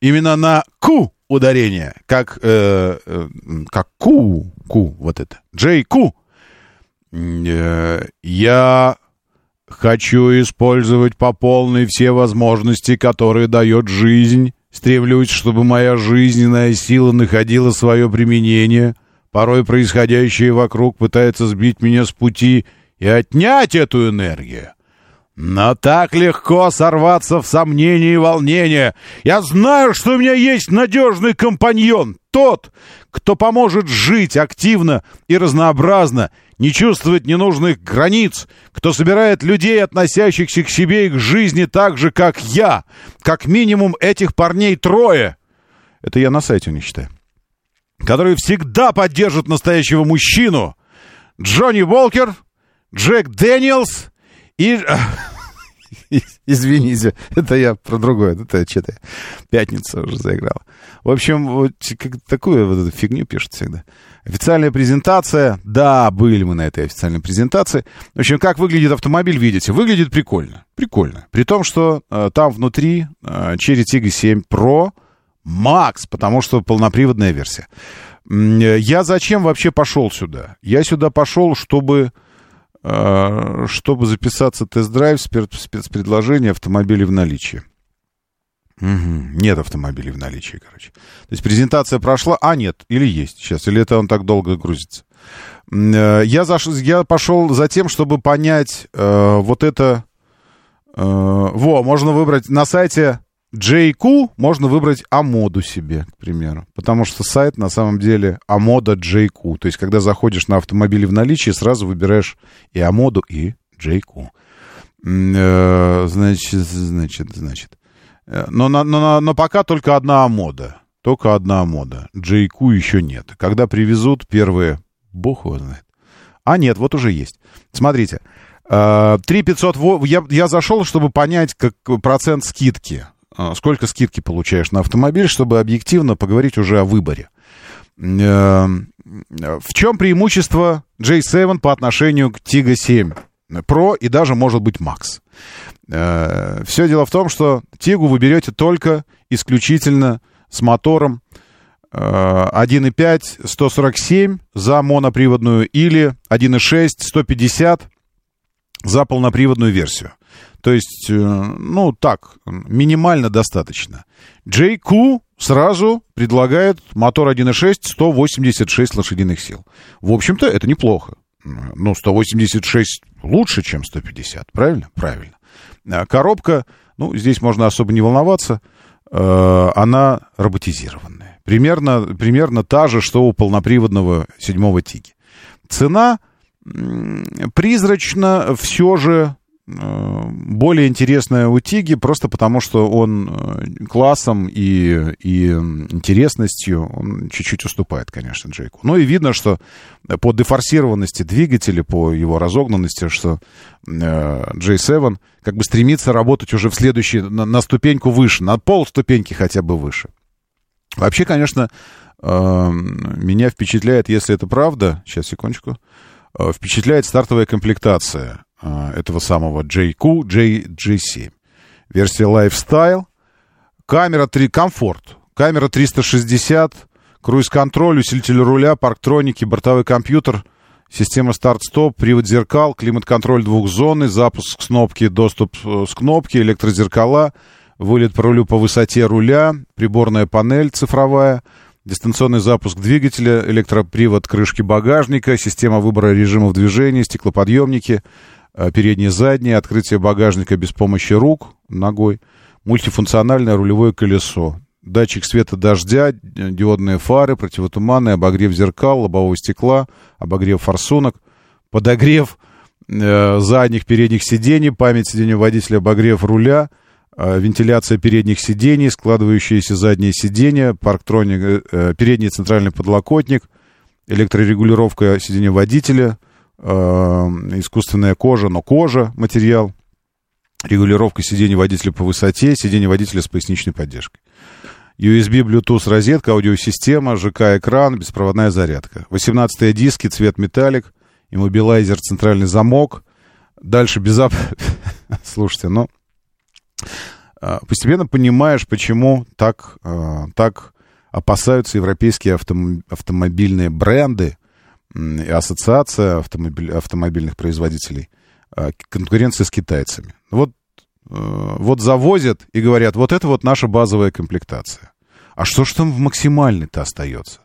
Именно на Q ударение. Как, э, э, как Q. Q, вот это. JQ. Э, я хочу использовать по полной все возможности, которые дает жизнь Стремлюсь, чтобы моя жизненная сила находила свое применение. Порой происходящее вокруг пытается сбить меня с пути и отнять эту энергию. Но так легко сорваться в сомнения и волнения. Я знаю, что у меня есть надежный компаньон, тот, кто поможет жить активно и разнообразно, не чувствовать ненужных границ, кто собирает людей, относящихся к себе и к жизни так же, как я. Как минимум этих парней трое. Это я на сайте у них читаю. Которые всегда поддержат настоящего мужчину. Джонни Волкер, Джек Дэниелс и... *laughs* Извините, это я про другое, это что-то пятница уже заиграла. В общем, вот как, такую вот эту фигню пишут всегда. Официальная презентация. Да, были мы на этой официальной презентации. В общем, как выглядит автомобиль, видите? Выглядит прикольно. Прикольно. При том, что э, там внутри э, Cherry Tiggo 7 Pro Max, потому что полноприводная версия. Я зачем вообще пошел сюда? Я сюда пошел, чтобы э, чтобы записаться тест-драйв спецпредложения автомобилей в наличии. Угу. Нет автомобилей в наличии, короче. То есть презентация прошла, а нет, или есть сейчас, или это он так долго грузится. Э, я, заш... я пошел за тем, чтобы понять э, вот это... Э, во, можно выбрать на сайте JQ, можно выбрать Амоду себе, к примеру. Потому что сайт на самом деле Амода JQ. То есть, когда заходишь на автомобили в наличии, сразу выбираешь и Амоду, и JQ. Э, значит, значит, значит. Э, но, но, но, но пока только одна мода. Только одна мода. JQ еще нет. Когда привезут первые, бог его знает. А нет, вот уже есть. Смотрите. 3500... Э, я, я зашел, чтобы понять как процент скидки. Э, сколько скидки получаешь на автомобиль, чтобы объективно поговорить уже о выборе. В чем преимущество J7 по отношению к Tiggo 7 Pro и даже, может быть, Max? Э, Все дело в том, что Тигу вы берете только исключительно с мотором 1.5 э, 147 за моноприводную или 1.6 150 за полноприводную версию. То есть, э, ну, так, минимально достаточно. JQ сразу предлагает мотор 1.6 186 лошадиных сил. В общем-то, это неплохо. Ну, 186 лучше, чем 150, правильно? Правильно. А коробка, ну, здесь можно особо не волноваться, э, она роботизированная. Примерно, примерно та же, что у полноприводного седьмого Тиги. Цена призрачно все же более интересная у Тиги, просто потому что он э, классом и, и интересностью он чуть-чуть уступает, конечно, Джейку. Ну и видно, что по дефорсированности двигателя, по его разогнанности, что J7 э, как бы стремится работать уже в следующий, на, на ступеньку выше, на пол ступеньки хотя бы выше. Вообще, конечно, меня впечатляет, если это правда, сейчас, секундочку, впечатляет стартовая комплектация этого самого JQ J, J7. Версия Lifestyle. Камера 3, комфорт. Камера 360, круиз-контроль, усилитель руля, парктроники, бортовой компьютер, система старт-стоп, привод зеркал, климат-контроль двухзонный, запуск с кнопки, доступ э, с кнопки, электрозеркала, вылет по рулю по высоте руля, приборная панель цифровая, дистанционный запуск двигателя, электропривод крышки багажника, система выбора режимов движения, стеклоподъемники, переднее заднее, открытие багажника без помощи рук ногой, мультифункциональное рулевое колесо, датчик света дождя, диодные фары, противотуманные, обогрев зеркал, лобового стекла, обогрев форсунок, подогрев э, задних передних сидений, память сидения водителя, обогрев руля, э, вентиляция передних сидений, складывающиеся задние сиденья, парктроник, э, э, передний центральный подлокотник, электрорегулировка сидения водителя – э, искусственная кожа, но кожа, материал, регулировка сидения водителя по высоте, сиденье водителя с поясничной поддержкой. USB, Bluetooth, розетка, аудиосистема, ЖК-экран, беспроводная зарядка. 18 диски, цвет металлик, иммобилайзер, центральный замок. Дальше безап... *laughs* Слушайте, ну... А, постепенно понимаешь, почему так, а, так опасаются европейские автом... автомобильные бренды ассоциация автомобиль, автомобильных производителей а, конкуренции с китайцами. Вот вот завозят и говорят, вот это вот наша базовая комплектация. А что ж там в максимальной-то остается?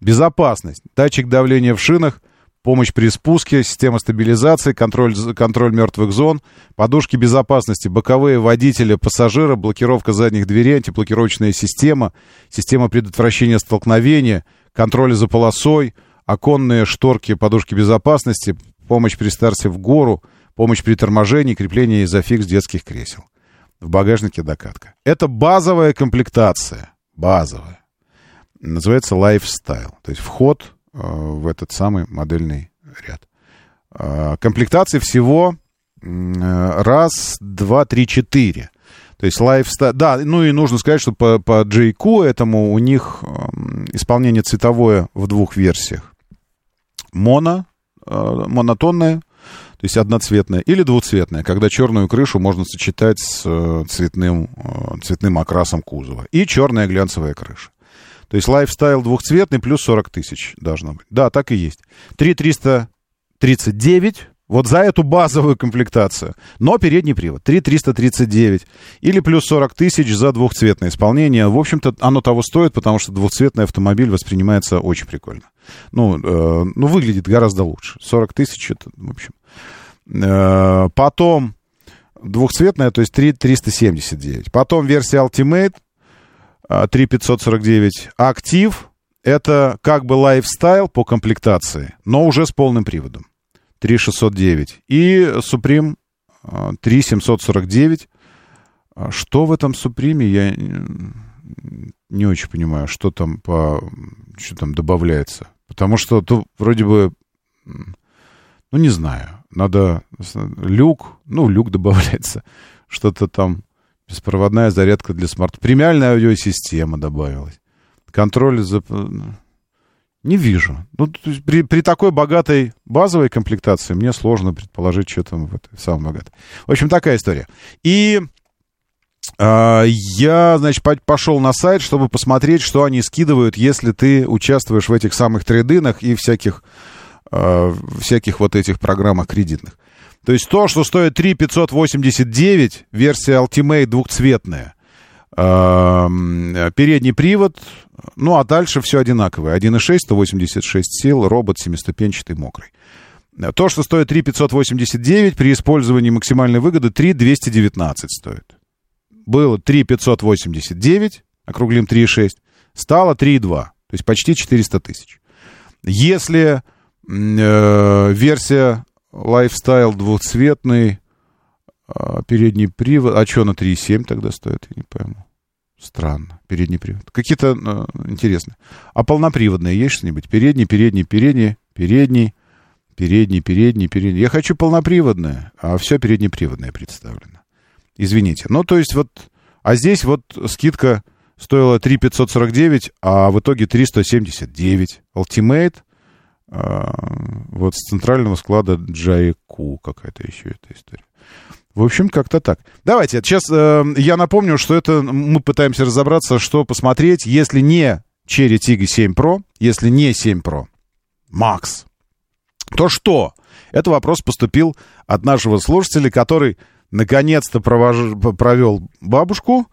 Безопасность, датчик давления в шинах, помощь при спуске, система стабилизации, контроль, контроль мертвых зон, подушки безопасности, боковые водители, пассажира, блокировка задних дверей, антиблокировочная система, система предотвращения столкновения, контроль за полосой, оконные шторки, подушки безопасности, помощь при старте в гору, помощь при торможении, крепление изофикс детских кресел. В багажнике докатка. Это базовая комплектация. Базовая. Называется lifestyle. То есть вход э, в этот самый модельный ряд. Э, комплектации всего э, раз, два, три, четыре. То есть lifestyle... Да, ну и нужно сказать, что по, по JQ этому у них э, исполнение цветовое в двух версиях. Моно, э, монотонное, то есть одноцветная, или двуцветная, когда черную крышу можно сочетать с э, цветным, э, цветным окрасом кузова. И черная глянцевая крыша. То есть лайфстайл двухцветный плюс 40 тысяч должно быть. Да, так и есть. 3339 вот за эту базовую комплектацию. Но передний привод 3339 или плюс 40 тысяч за двухцветное исполнение. В общем-то, оно того стоит, потому что двухцветный автомобиль воспринимается очень прикольно. Ну, э, ну выглядит гораздо лучше. 40 тысяч, это, в общем, Э, потом двухцветная, то есть 3 379. Потом версия Ultimate 3549. Э, Актив это как бы лайфстайл по комплектации, но уже с полным приводом. 3609. И Supreme 3749. Э, что в этом Supreme, я не очень понимаю, что там по что там добавляется. Потому что тут вроде бы, ну не знаю. Надо люк, ну, люк *laughs* добавляется, что-то там, беспроводная зарядка для смарт. Премиальная аудиосистема добавилась. Контроль за... Не вижу. Ну, при, при такой богатой базовой комплектации мне сложно предположить, что там в этой самой богатой. В общем, такая история. И э, я, значит, пошел на сайт, чтобы посмотреть, что они скидывают, если ты участвуешь в этих самых трейдинах и всяких э, всяких вот этих программах кредитных. То есть то, что стоит 3 589, версия Ultimate двухцветная, э, передний привод, ну а дальше все одинаковое. 1.6, 186 сил, робот семиступенчатый, мокрый. То, что стоит 3 589, при использовании максимальной выгоды 3 219 стоит. Было 3 589, округлим 3,6, стало 3,2, то есть почти 400 тысяч. Если э, версия Lifestyle двухцветный, э, передний привод. А что на 3,7 тогда стоит, я не пойму. Странно. Передний привод. Какие-то э, интересные. А полноприводные есть что-нибудь? Передний, передний, передний, передний, передний, передний, передний. Я хочу полноприводное, а все переднеприводное представлено. Извините. Ну, то есть вот... А здесь вот скидка стоила 3 549, а в итоге 379. Ultimate а, вот с центрального склада Джайку какая-то еще эта история. В общем, как-то так. Давайте, сейчас э, я напомню, что это мы пытаемся разобраться, что посмотреть, если не Cherry Tiggo 7 Pro, если не 7 Pro, Max, то что? Это вопрос поступил от нашего слушателя, который наконец-то провож... провел бабушку,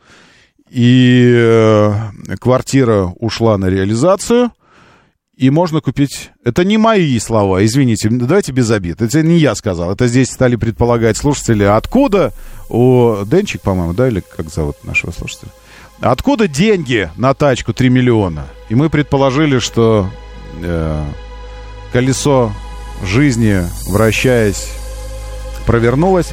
и э, квартира ушла на реализацию – и можно купить... Это не мои слова, извините, давайте без обид. Это не я сказал, это здесь стали предполагать слушатели. Откуда у... Денчик, по-моему, да, или как зовут нашего слушателя? Откуда деньги на тачку 3 миллиона? И мы предположили, что э, колесо жизни, вращаясь, провернулось,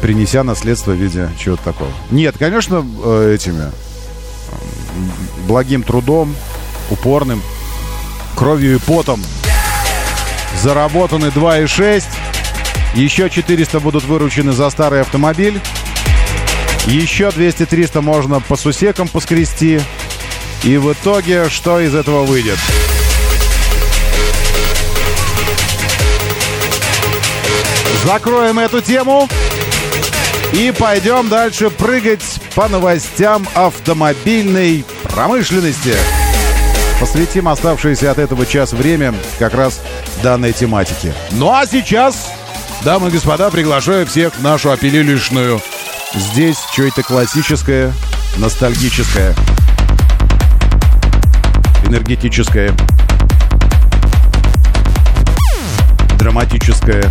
принеся наследство в виде чего-то такого. Нет, конечно, э, этими благим трудом, упорным, кровью и потом. Заработаны 2,6. Еще 400 будут выручены за старый автомобиль. Еще 200-300 можно по сусекам поскрести. И в итоге что из этого выйдет? Закроем эту тему и пойдем дальше прыгать по новостям автомобильной промышленности посвятим оставшееся от этого час время как раз данной тематике. Ну а сейчас Дамы и господа, приглашаю всех в нашу опилилишную. Здесь что-то классическое, ностальгическое, энергетическое, драматическое.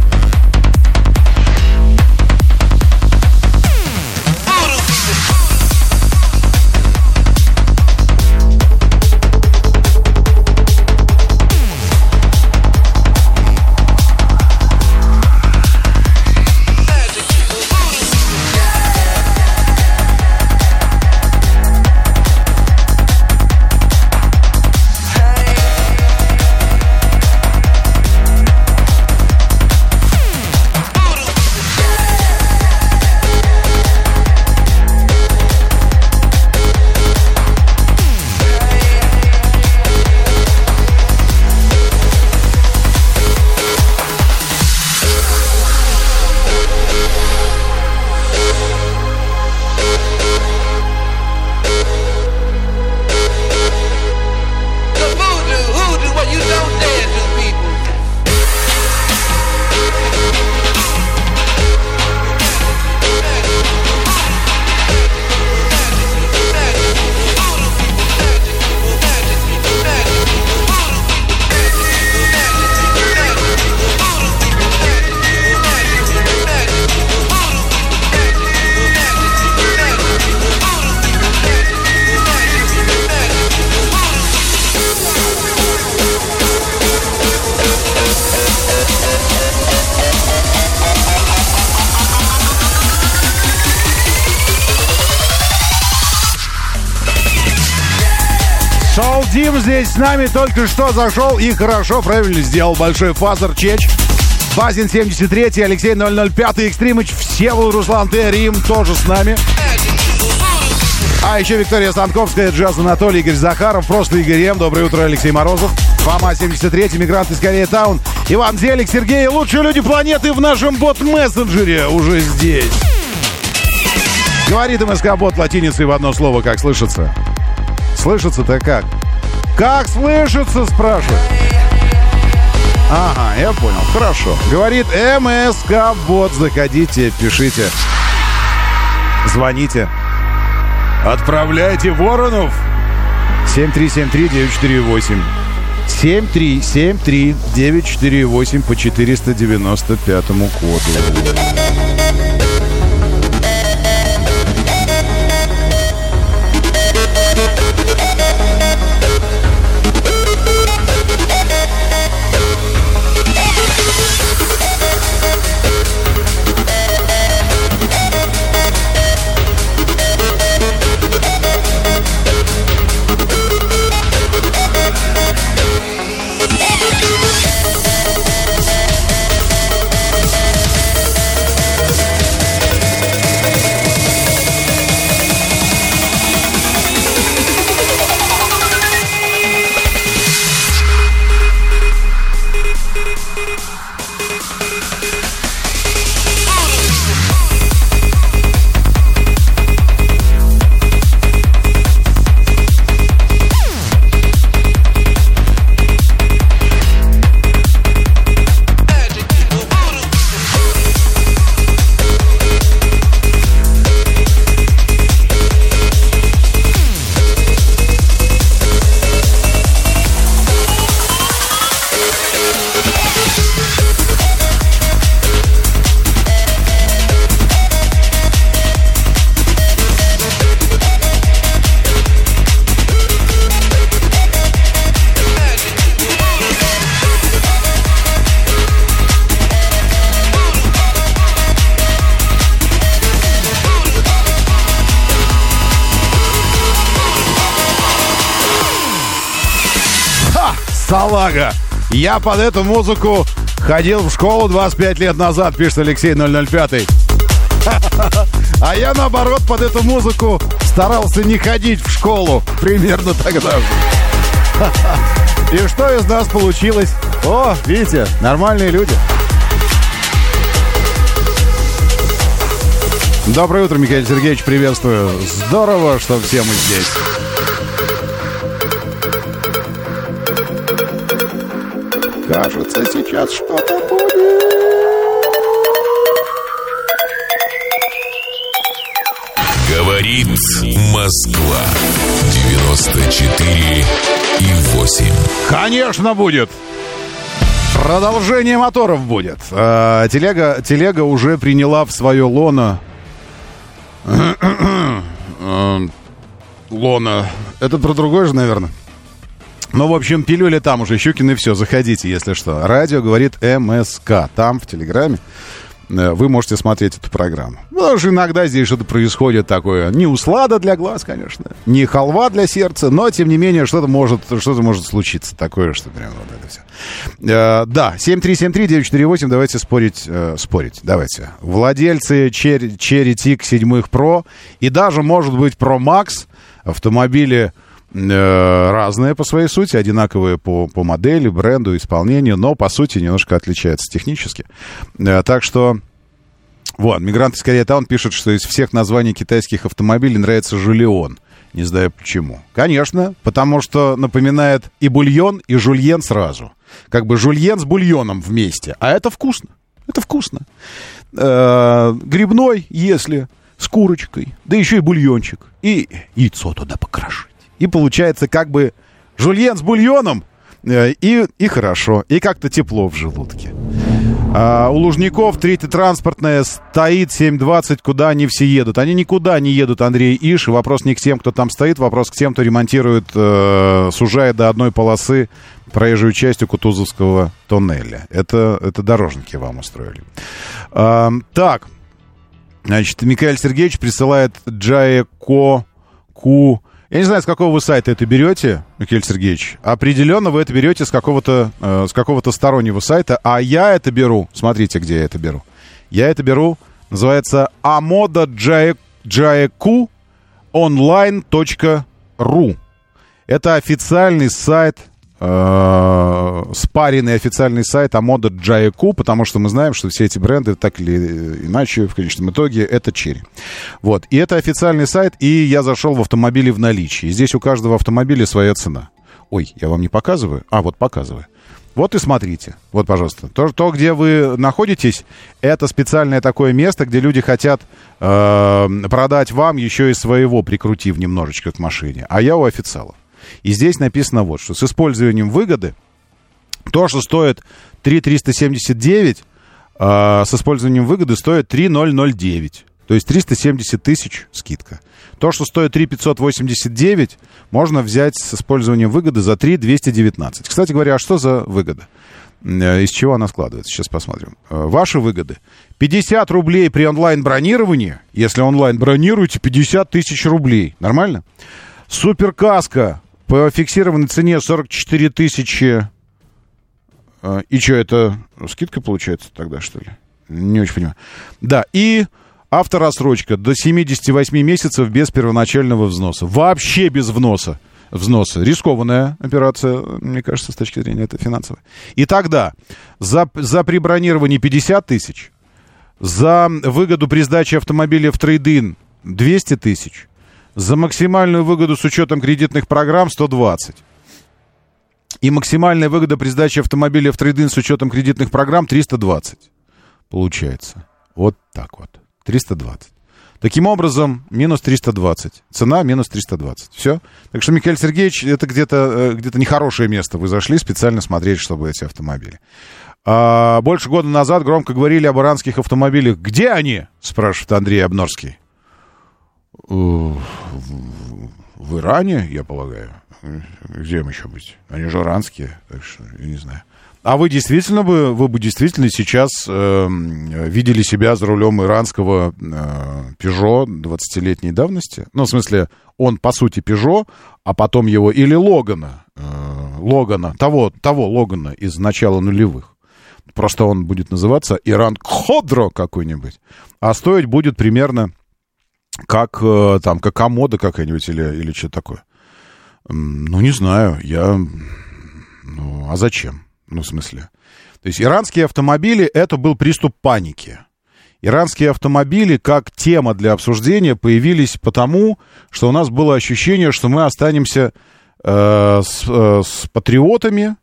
Здесь с нами только что зашел и хорошо, правильно сделал большой фазер чеч. Базин 73, Алексей 005, Экстримыч, Всеволод, Руслан Т, Рим тоже с нами. А еще Виктория Станковская, Джаз Анатолий, Игорь Захаров, просто Игорь М. Доброе утро, Алексей Морозов. Фома 73, Мигрант из Корея Таун. Иван Зелик, Сергей, лучшие люди планеты в нашем бот-мессенджере уже здесь. Говорит МСК-бот латиницей в одно слово, как слышится. Слышится-то как? Как слышится, спрашивает? Ага, я понял. Хорошо. Говорит МСК-бот. Заходите, пишите. Звоните. Отправляйте воронов. 7373948. 7373948 по 495 коду. Я под эту музыку ходил в школу 25 лет назад, пишет Алексей 005. *laughs* А я, наоборот, под эту музыку старался не ходить в школу. Примерно тогда же. *laughs* И что из нас получилось? О, видите, нормальные люди. Доброе утро, Михаил Сергеевич, приветствую. Здорово, что все мы здесь. кажется, сейчас что-то будет. Говорит Москва. 94 и 8. Конечно, будет. Продолжение моторов будет. А, телега, телега уже приняла в свое лоно... *clears throat* Э, лоно... Это про другое же, наверное. Ну, в общем, пилюли там уже, Щукин и все. Заходите, если что. Радио говорит МСК. Там, в Телеграме. Э, вы можете смотреть эту программу. Потому что иногда здесь что-то происходит такое. Не услада для глаз, конечно, не халва для сердца, но, тем не менее, что-то может, что может случиться такое, что прям вот это все. Э, да, 7373-948, давайте спорить, э, спорить, давайте. Владельцы Cherry, Cherry Tig 7 Pro и даже, может быть, Pro Max автомобили разные по своей сути, одинаковые по, по модели, бренду, исполнению, но по сути немножко отличаются технически. Э, так что вот, мигрант из Кореи Таун пишет, что из всех названий китайских автомобилей нравится Жулион. Не знаю почему. Конечно, потому что напоминает и бульон, и жульен сразу. Как бы жульен с бульоном вместе. А это вкусно. Это вкусно. Э, грибной, если с курочкой, да еще и бульончик. И яйцо туда покрошить. И получается как бы жульен с бульоном, э, и, и хорошо, и как-то тепло в желудке. А, у Лужников третья транспортная стоит 7.20, куда они все едут. Они никуда не едут, Андрей Иш. Вопрос не к тем, кто там стоит, вопрос к тем, кто ремонтирует, э, сужая до одной полосы проезжую часть у Кутузовского тоннеля. Это, это дорожники вам устроили. А, так, значит, Михаил Сергеевич присылает Джаеко Ку я не знаю, с какого вы сайта это берете, Михаил Сергеевич. Определенно вы это берете с какого-то, э, с какого-то стороннего сайта. А я это беру, смотрите, где я это беру. Я это беру, называется amoda.jaeku online.ru. Это официальный сайт э, спаренный официальный сайт Амода Джаяку, потому что мы знаем, что все эти бренды так или иначе в конечном итоге это черри. Вот. И это официальный сайт, и я зашел в автомобили в наличии. Здесь у каждого автомобиля своя цена. Ой, я вам не показываю? А, вот показываю. Вот и смотрите. Вот, пожалуйста. То, то где вы находитесь, это специальное такое место, где люди хотят э, продать вам еще и своего, прикрутив немножечко к машине. А я у официалов. И здесь написано вот, что с использованием выгоды то, что стоит 3,379, э, с использованием выгоды стоит 3,009. То есть 370 тысяч скидка. То, что стоит 3,589, можно взять с использованием выгоды за 3,219. Кстати говоря, а что за выгода? Э, из чего она складывается? Сейчас посмотрим. Э, ваши выгоды. 50 рублей при онлайн-бронировании. Если онлайн бронируете, 50 тысяч рублей. Нормально? Суперкаска по фиксированной цене 44 тысячи. А, и что, это скидка получается тогда, что ли? Не очень понимаю. Да, и авторассрочка до 78 месяцев без первоначального взноса. Вообще без вноса. Взноса. Рискованная операция, мне кажется, с точки зрения это финансовой. И тогда за, за при 50 тысяч, за выгоду при сдаче автомобиля в трейдин 200 тысяч, за максимальную выгоду с учетом кредитных программ 120. И максимальная выгода при сдаче автомобиля в трейдин с учетом кредитных программ 320. Получается. Вот так вот. 320. Таким образом, минус 320. Цена минус 320. Все. Так что, Михаил Сергеевич, это где-то где нехорошее место. Вы зашли специально смотреть, чтобы эти автомобили. А, больше года назад громко говорили об иранских автомобилях. Где они? Спрашивает Андрей Обнорский. Э, в, Иране, я полагаю. Где им еще быть? Они же иранские, так что я не знаю. А вы действительно бы, вы бы действительно сейчас э, видели себя за рулем иранского э, Peugeot 20-летней давности? Ну, в смысле, он по сути Peugeot, а потом его или Логана, э, Логана, того, того Логана из начала нулевых. Просто он будет называться Иран Кходро какой-нибудь. А стоить будет примерно как э, там, как комода какая-нибудь или, или что такое. Ну, не знаю, я... Ну, а зачем? Ну, в смысле? То есть иранские автомобили — это был приступ паники. Иранские автомобили как тема для обсуждения появились потому, что у нас было ощущение, что мы останемся э, с, э, с патриотами,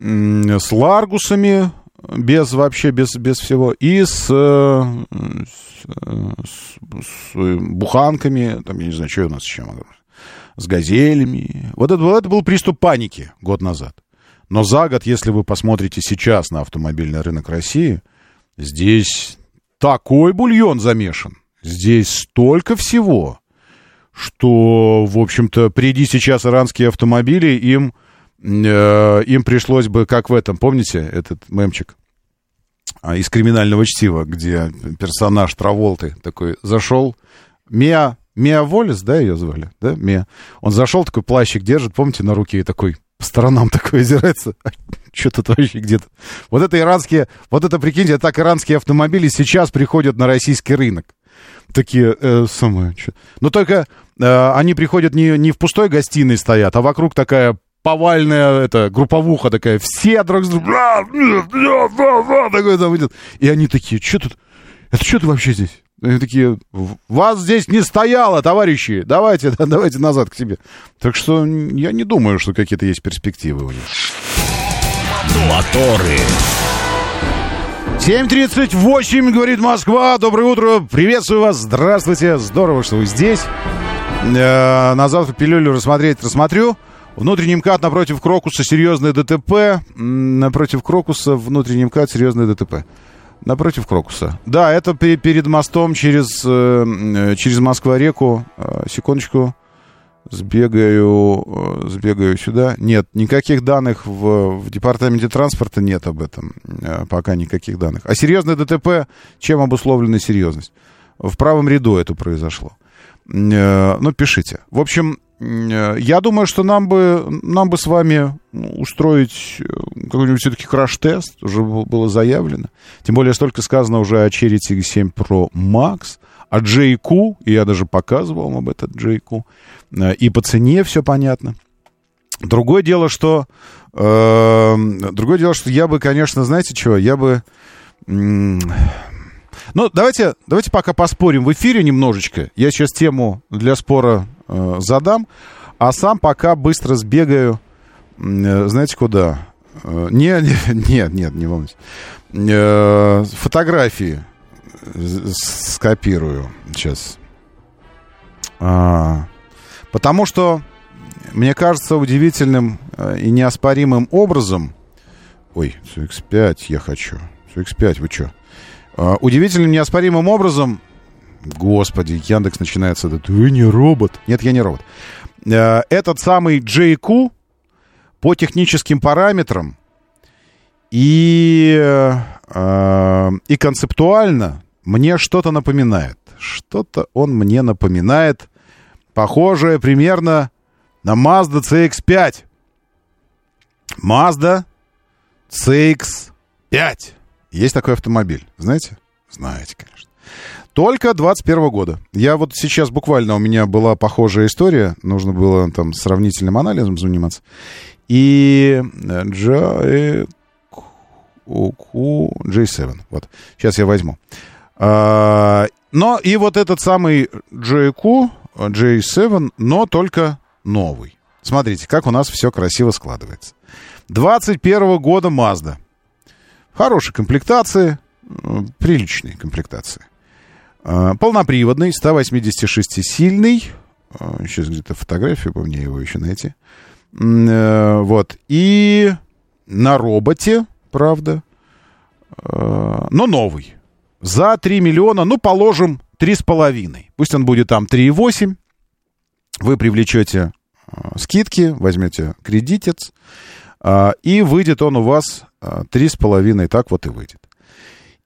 э, с ларгусами, без вообще, без, без всего, и с, э, с, э, с- буханками, там, я не знаю, что у нас еще, с газелями. Вот это, вот это был приступ паники год назад. Но за год, если вы посмотрите сейчас на автомобильный рынок России, здесь такой бульон замешан, здесь столько всего, что, в общем-то, приди сейчас иранские автомобили, им, им пришлось бы, как в этом, помните, этот мемчик а, из криминального чтива, где персонаж Траволты такой зашел, Миа, Миа Волис, да, ее звали, да, Миа. Он зашел, такой плащик держит, помните, на руке и такой по сторонам *laughs* такой озирается. *laughs* Что тут вообще где-то? Вот это иранские, вот это, прикиньте, так иранские автомобили сейчас приходят на российский рынок. Такие, э, самое, чё. Но только э, они приходят не, не в пустой гостиной стоят, а вокруг такая повальная это, групповуха такая. Все друг с другом... «Бля, бля, бля, бля, бля», Такой там идет. И они такие, что тут? Это что ты вообще здесь? Они такие, вас здесь не стояло, товарищи, давайте, да, *laughs* давайте назад к себе. Так что я не думаю, что какие-то есть перспективы у них. Моторы. 7.38, говорит Москва. Доброе утро. Приветствую вас. Здравствуйте. Здорово, что вы здесь. Э, на завтра пилюлю рассмотреть рассмотрю. Внутренний МКАД напротив Крокуса серьезное ДТП. Напротив Крокуса внутренний МКАД серьезное ДТП. Напротив Крокуса. Да, это пе- перед мостом через, э, через Москва-реку. Э, Секундочку. Сбегаю, э, сбегаю сюда. Нет, никаких данных в, в департаменте транспорта нет об этом. Пока никаких данных. А серьезное ДТП, чем обусловлена серьезность? В правом ряду это произошло. Э, Ну, пишите. В общем, э, я думаю, что нам бы, нам бы с вами устроить э, какой-нибудь все-таки краш-тест. Уже был- было заявлено. Тем более столько сказано уже о Cherry Tiggo 7 Pro Max, о JQ, и я даже показывал вам об этот JQ. Э, И по цене все понятно. Другое дело, что... э, другое дело, что я бы, конечно, знаете чего? Я бы... м, ну, давайте, давайте пока поспорим в эфире немножечко. Я сейчас тему для спора э, задам, а сам пока быстро сбегаю, э, знаете, куда? Э, не, не, *laughs* нет, нет, не волнуйтесь. Э, фотографии с- скопирую сейчас. А, потому что мне кажется удивительным э, и неоспоримым образом... Ой, X5 я хочу. X5, вы что? А, удивительным, неоспоримым образом... Господи, Яндекс начинается... этот, Вы не робот. Нет, я не робот. Э, Этот самый JQ по техническим параметрам и, э, и концептуально мне что-то напоминает. Что-то он мне напоминает, похожее примерно на Mazda CX-5. Mazda CX-5. Есть такой автомобиль. Знаете? Знаете, конечно. Только 21 года. Я вот сейчас буквально, у меня была похожая история. Нужно было там сравнительным анализом заниматься. И э, J- J7. Вот. Сейчас я возьму. А, Но и вот этот самый JQ, J7, но только новый. Смотрите, как у нас все красиво складывается. 21 года Mazda. Хорошей комплектации, приличной комплектации. А, Полноприводный, 186-сильный. Сейчас где-то фотографию, бы мне его еще найти. Э, Вот. И на роботе, правда. Э, Но новый. За 3 миллиона, ну, положим, 3,5. Пусть он будет там 3,8. Вы привлечете скидки, возьмете кредитец, и выйдет он у вас э, 3,5. Так вот и выйдет.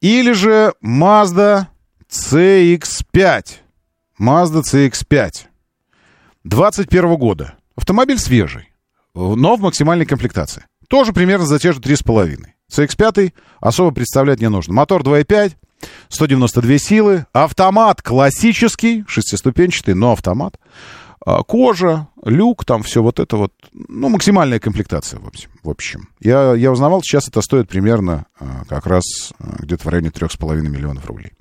Или же Mazda CX-5. Mazda CX-5. 21 года. Автомобиль свежий, но в максимальной комплектации. Тоже примерно за те же 3,5. CX-5 особо представлять не нужно. Мотор 2,5, 192 силы, автомат классический, шестиступенчатый, но автомат. А, Кожа, люк, там все вот это вот, ну, максимальная комплектация, в общем. В общем. Я, я узнавал, сейчас это стоит примерно а, как раз а, где-то в районе 3,5 миллионов рублей.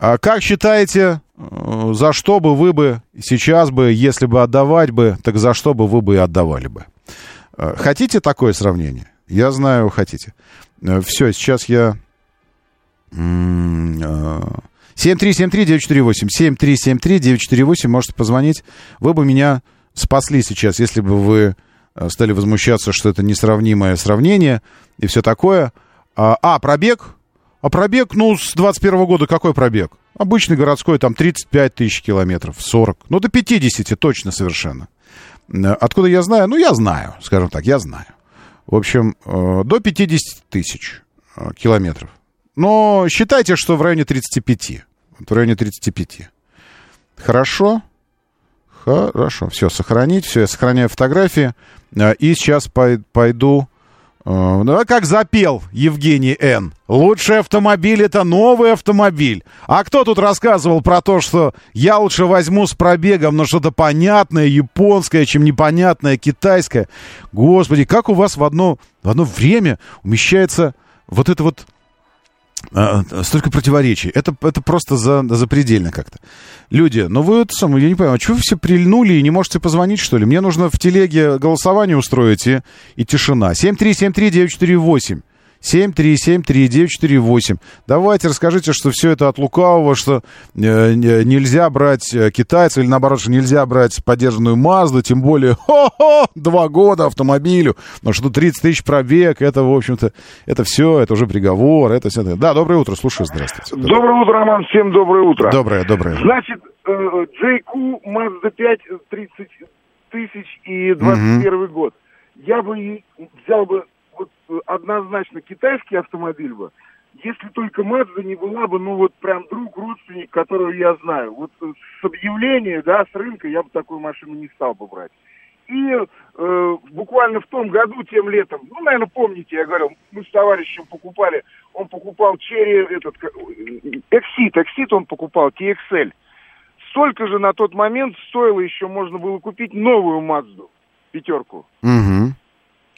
А как считаете, э, за что бы вы бы сейчас бы, если бы отдавать бы, так за что бы вы бы и отдавали бы? Э, Хотите такое сравнение? Я знаю, хотите. Все, сейчас я... м, э, 7373948, 7373948, можете позвонить. Вы бы меня спасли сейчас, если бы вы э, стали возмущаться, что это несравнимое сравнение и все такое. А, а, пробег? А пробег, ну, с 21 года какой пробег? Обычный городской, там 35 тысяч километров, 40. Ну, до 50 точно совершенно. Откуда я знаю? Ну, я знаю, скажем так, я знаю. В общем, э, до 50 тысяч э, километров. Но считайте, что в районе 35. В районе 35. Хорошо? Хорошо. Все, сохранить. Все, я сохраняю фотографии. Э, И сейчас пой- пойду... э, Ну, а как запел Евгений Н. Лучший автомобиль это новый автомобиль. А кто тут рассказывал про то, что я лучше возьму с пробегом, но что-то понятное, японское, чем непонятное, китайское. Господи, как у вас в одно, в одно время умещается вот это вот а, столько противоречий. Это, это просто за, запредельно как-то. Люди, ну вы это самое, я не понимаю, а чего вы все прильнули и не можете позвонить, что ли? Мне нужно в телеге голосование устроить и, и тишина. 7373948. 7373948. Давайте расскажите, что все это от лукавого, что э, не- нельзя брать э, китайца, или наоборот, что нельзя брать поддержанную Мазду, тем более, *laughs* хо-хо, два года автомобилю, но что 30 тысяч пробег, это, в общем-то, это все, это уже приговор, это все. Да, доброе утро, слушаю, здравствуйте. Доброе утро, Роман, всем доброе утро. Доброе, доброе. Значит, э, JQ Mazda 5 30 тысяч и 21 год. Я бы взял бы однозначно китайский автомобиль бы, если только Mazda не была бы, ну вот прям друг, родственник, которого я знаю. Вот э, с объявления, да, с рынка я бы такую машину не стал бы брать. И э, буквально в том году, тем летом, ну, наверное, помните, я говорил, мы с товарищем покупали, он покупал Черри, этот, Exit, Exit он покупал, TXL. Столько же на тот момент стоило еще, можно было купить новую Мазду, пятерку. Мгм.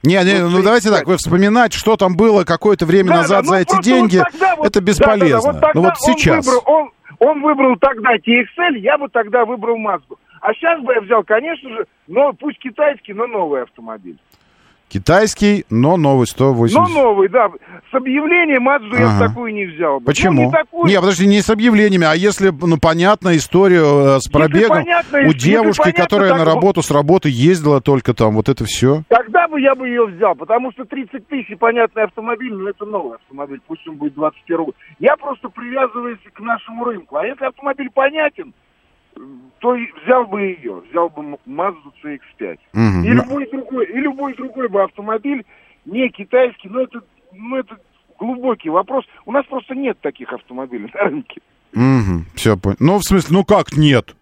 Не, не, ну и давайте так, вы вспоминать, что там было какое-то время Да, назад да, за ну, эти просто деньги, вот это да, да, да, бесполезно. вот тогда ну вот он сейчас. выбрал- он, он выбрал тогда TXL, я бы тогда выбрал Мазду. А сейчас бы я взял, конечно же, но пусть китайский, но новый автомобиль. Китайский, но новый 180. Но новый, да. С объявлением Мазду я Ага. такую не взял бы. Почему? Ну, не такую. Не, подожди, не с объявлениями, а если, ну, понятно, историю э, с пробегом понятно, у если девушки, понятно, которая так на работу с работы ездила только там, вот это все. Тогда бы я бы ее взял, потому что 30 тысяч, понятный автомобиль, но это новый автомобиль, пусть он будет 21 год. Я просто привязываюсь к нашему рынку. А если автомобиль понятен, то взял бы ее, взял бы Mazda CX-5. Мгм. И любой другой, и любой другой бы автомобиль, не китайский, но это, ну, это глубокий вопрос. У нас просто нет таких автомобилей на рынке. все, ну, в смысле, ну как нет?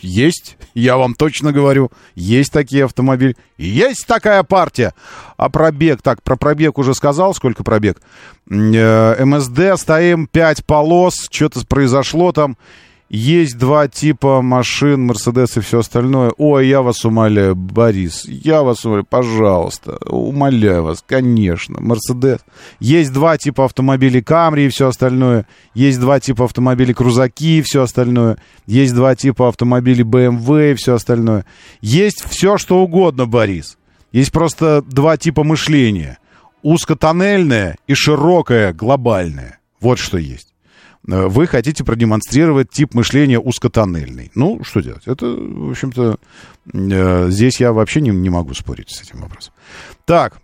Есть, я вам точно говорю, есть такие автомобили, есть такая партия. А пробег, так, про пробег уже сказал, сколько пробег? Э, МСД, стоим 5 полос, что-то произошло там. Есть два типа машин, Мерседес и все остальное. Ой, я вас умоляю, Борис, я вас умоляю, пожалуйста, умоляю вас, конечно, Мерседес. Есть два типа автомобилей Камри и все остальное. Есть два типа автомобилей Крузаки и все остальное. Есть два типа автомобилей BMW и все остальное. Есть все, что угодно, Борис. Есть просто два типа мышления. Узкотоннельное и широкое, глобальное. Вот что есть. Э, Вы хотите продемонстрировать тип мышления узкотоннельный. Ну, что делать? Это, в общем-то, э, здесь я вообще не, не могу спорить с этим вопросом. Так,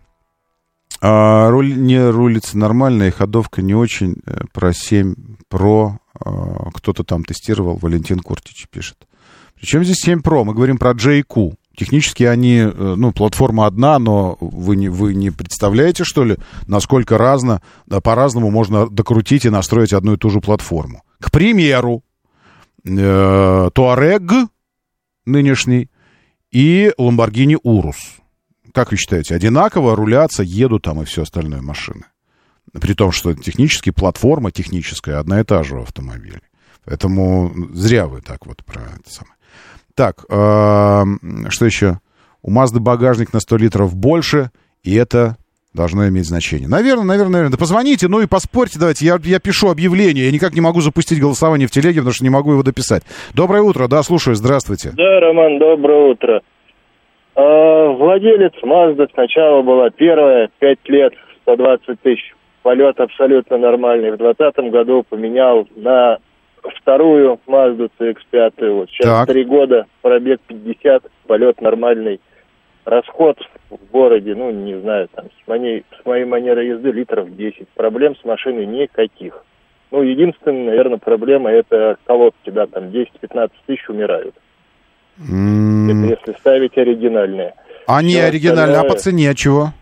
а, руль, не рулится нормально, и ходовка не очень. Э, Про 7 Pro а, кто-то там тестировал, Валентин Куртич пишет. Причем здесь 7 Pro? Мы говорим про JQ. Технически они, э, ну, платформа одна, но вы не, вы не представляете, что ли, насколько разно, да, по-разному можно докрутить и настроить одну и ту же платформу. К примеру, э, Touareg нынешний и Lamborghini Urus. Как вы считаете, одинаково рулятся, едут там и все остальное машины? При том, что технически платформа техническая одна и та же у автомобиля. Поэтому зря вы так вот про это самое. Так, э, что еще? У Mazda багажник на 100 литров больше, и это должно иметь значение. Наверное, наверное, наверное. Да позвоните, ну и поспорьте давайте. Я, я пишу объявление. Я никак не могу запустить голосование в телеге, потому что не могу его дописать. Доброе утро, да, слушаю, здравствуйте. Да, Роман, доброе утро. А, владелец Mazda сначала была первая, пять лет 120 тысяч. Полет абсолютно нормальный. В 2020 году поменял на вторую Mazda CX-5. Вот сейчас три года, пробег 50, полет нормальный. Расход в городе, ну, не знаю, там, с моей, с моей манерой езды литров 10. Проблем с машиной никаких. Ну, единственная, наверное, проблема это колодки, да, там 10-15 тысяч умирают. М, Это если ставить оригинальные. Они Всё оригинальные, а по остальное- цене чего?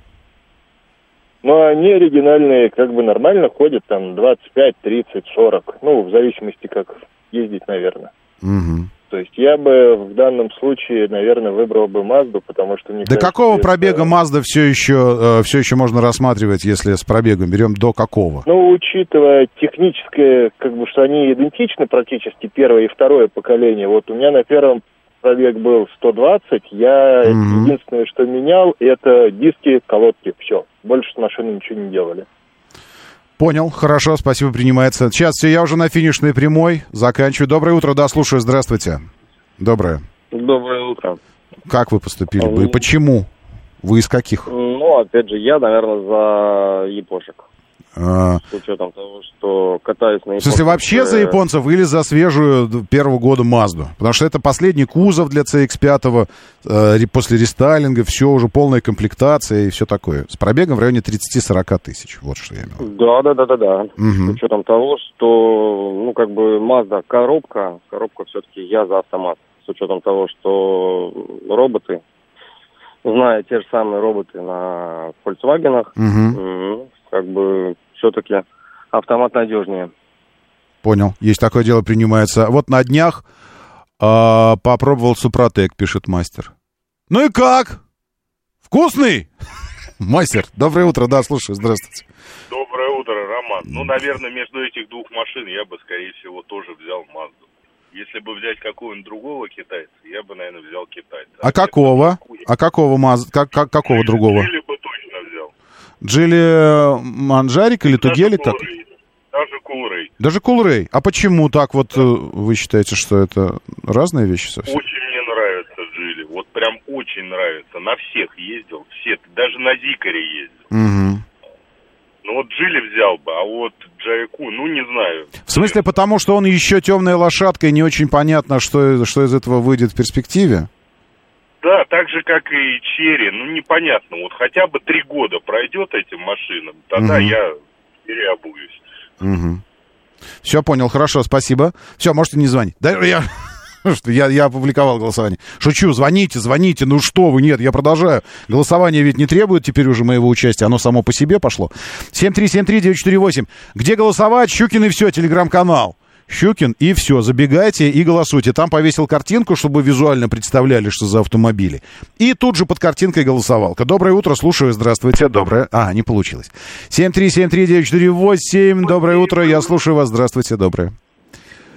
Но они оригинальные как бы нормально ходят, там 25, 30, 40. Ну, в зависимости, как ездить, наверное. Мгм. То есть я бы в данном случае, наверное, выбрал бы Мазду, потому что мне До кажется, какого это- пробега Mazda все еще, все еще можно рассматривать, если с пробегом берем до какого? Ну, учитывая техническое, как бы, что они идентичны практически, первое и второе поколение. Вот у меня на первом пробег был 120, я Мгм. единственное, что менял, это диски, колодки, все. Больше с машиной ничего не делали. Понял, хорошо, спасибо, принимается. Сейчас все, я уже на финишной прямой, заканчиваю. Доброе утро, да, слушаю, здравствуйте. Доброе. Доброе утро. Как вы поступили бы и почему? Вы из каких? Ну, опять же, я, наверное, за япошек. А, С учетом того, что катаюсь на В смысле, вообще за японцев или за свежую первого года Мазду? Потому что это последний кузов для CX-5, э, после рестайлинга, все уже полная комплектация и все такое. С пробегом в районе 30-40 тысяч. Вот что я имел. Да, да, да, да, да. Мгм. С учетом того, что, ну, как бы, Mazda коробка, коробка все-таки я за автомат. С учетом того, что роботы, зная те же самые роботы на Volkswagen, Мгм. как бы, все-таки автомат надежнее. Понял. Есть такое дело, принимается. Вот на днях а, попробовал Супротек, пишет мастер. Ну и как? Вкусный? *laughs* Мастер, доброе утро, да, слушаю, здравствуйте. Доброе утро, Роман. Ну, наверное, между этих двух машин я бы, скорее всего, тоже взял Мазду. Если бы взять какого-нибудь другого китайца, я бы, наверное, взял китайца. А какого? А какого Маз... как, как- какого другого? Или бы точно взял. Джили э, Манжарик или Тугелик? как? Кулрей. Даже Кулрей. Даже Кулрей. А почему так вот э, вы считаете, что это разные вещи совсем? Очень мне нравится Джили. Вот прям очень нравится. На всех ездил. Все. Даже на Зикаре ездил. Мгм. Ну вот Джили взял бы, а вот Джайку, ну не знаю. В смысле, потому что он еще темная лошадка, и не очень понятно, что, что из этого выйдет в перспективе? Да, так же, как и Черри, ну непонятно. Вот хотя бы три года пройдет этим машинам, тогда Мгм. я переобуюсь. Все, понял, хорошо, спасибо. Все, можете не звонить. Да, я, *laughs* я, я опубликовал голосование. Шучу, звоните, звоните, ну что вы, нет, я продолжаю. Голосование ведь не требует теперь уже моего участия, оно само по себе пошло. 7373948. Где голосовать? Щукин и все, телеграм-канал. Щукин и все, забегайте и голосуйте. Там повесил картинку, чтобы визуально представляли, что за автомобили. И тут же под картинкой голосовалка. Доброе утро, слушаю, здравствуйте. Доброе. А, не получилось. 7373948. Доброе утро, я слушаю вас. Здравствуйте, доброе.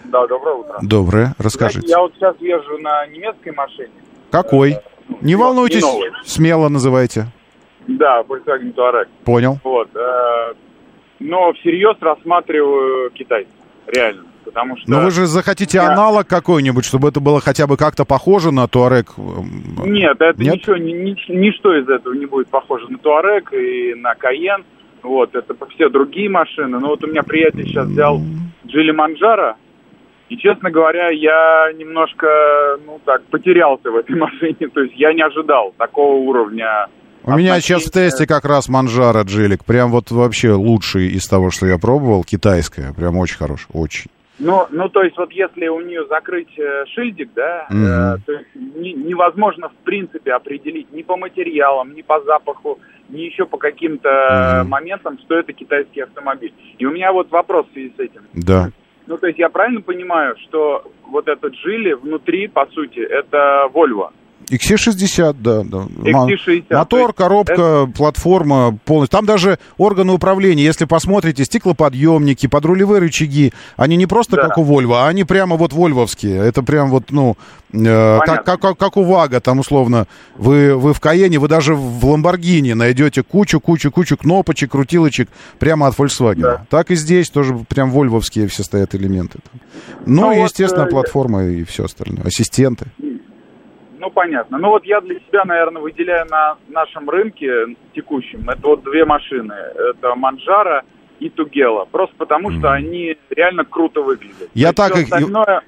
Да, доброе утро. Доброе, расскажите. Я вот сейчас езжу на немецкой машине. Какой? Не волнуйтесь, не смело называйте. Да, Volkswagen Touareg. Понял. Вот. э, но всерьез рассматриваю китайцев. Реально. Потому что... Но вы же захотите Я- аналог какой-нибудь, чтобы это было хотя бы как-то похоже на Туарек. Нет, это Нет? ничего, ни- ни- ничто из этого не будет похоже на Туарек и на Каен. Вот, это все другие машины. Но вот у меня приятель сейчас взял Джили Манджара. И, честно говоря, я немножко, ну так, потерялся в этой *laughs* машине. То есть я не ожидал такого уровня. У меня сейчас в тесте как раз Манжара Джилик. Прям вот вообще лучший из того, что я пробовал. Китайская. Прям очень хорошая. Очень. Ну, ну, то есть вот если у нее закрыть э, шильдик, да, Мгм. э, то есть не- невозможно в принципе определить ни по материалам, ни по запаху, ни еще по каким-то э, моментам, что это китайский автомобиль. И у меня вот вопрос в связи с этим. Да. Ну, то есть я правильно понимаю, что вот этот Джили внутри, по сути, это Volvo? XC60, да. да. Ма- XC60, то Мотор, коробка, платформа полностью. Там даже органы управления, если посмотрите, стеклоподъемники, подрулевые рычаги, они не просто Да. как у Volvo, а они прямо вот вольвовские. Это прям вот, ну, э, как, как, как, у Вага, там условно. Вы, вы в Каене, вы даже в Ламборгини найдете кучу-кучу-кучу кнопочек, крутилочек прямо от Volkswagen. Так и здесь тоже прям вольвовские все стоят элементы. Ну, Ну и, вот, естественно, э, платформа и все остальное. Ассистенты. Ну, понятно. Ну, вот я для себя, наверное, выделяю на нашем рынке текущем, это вот две машины. Это Манжара и Тугела. Просто потому, что они реально круто выглядят. Я так, их,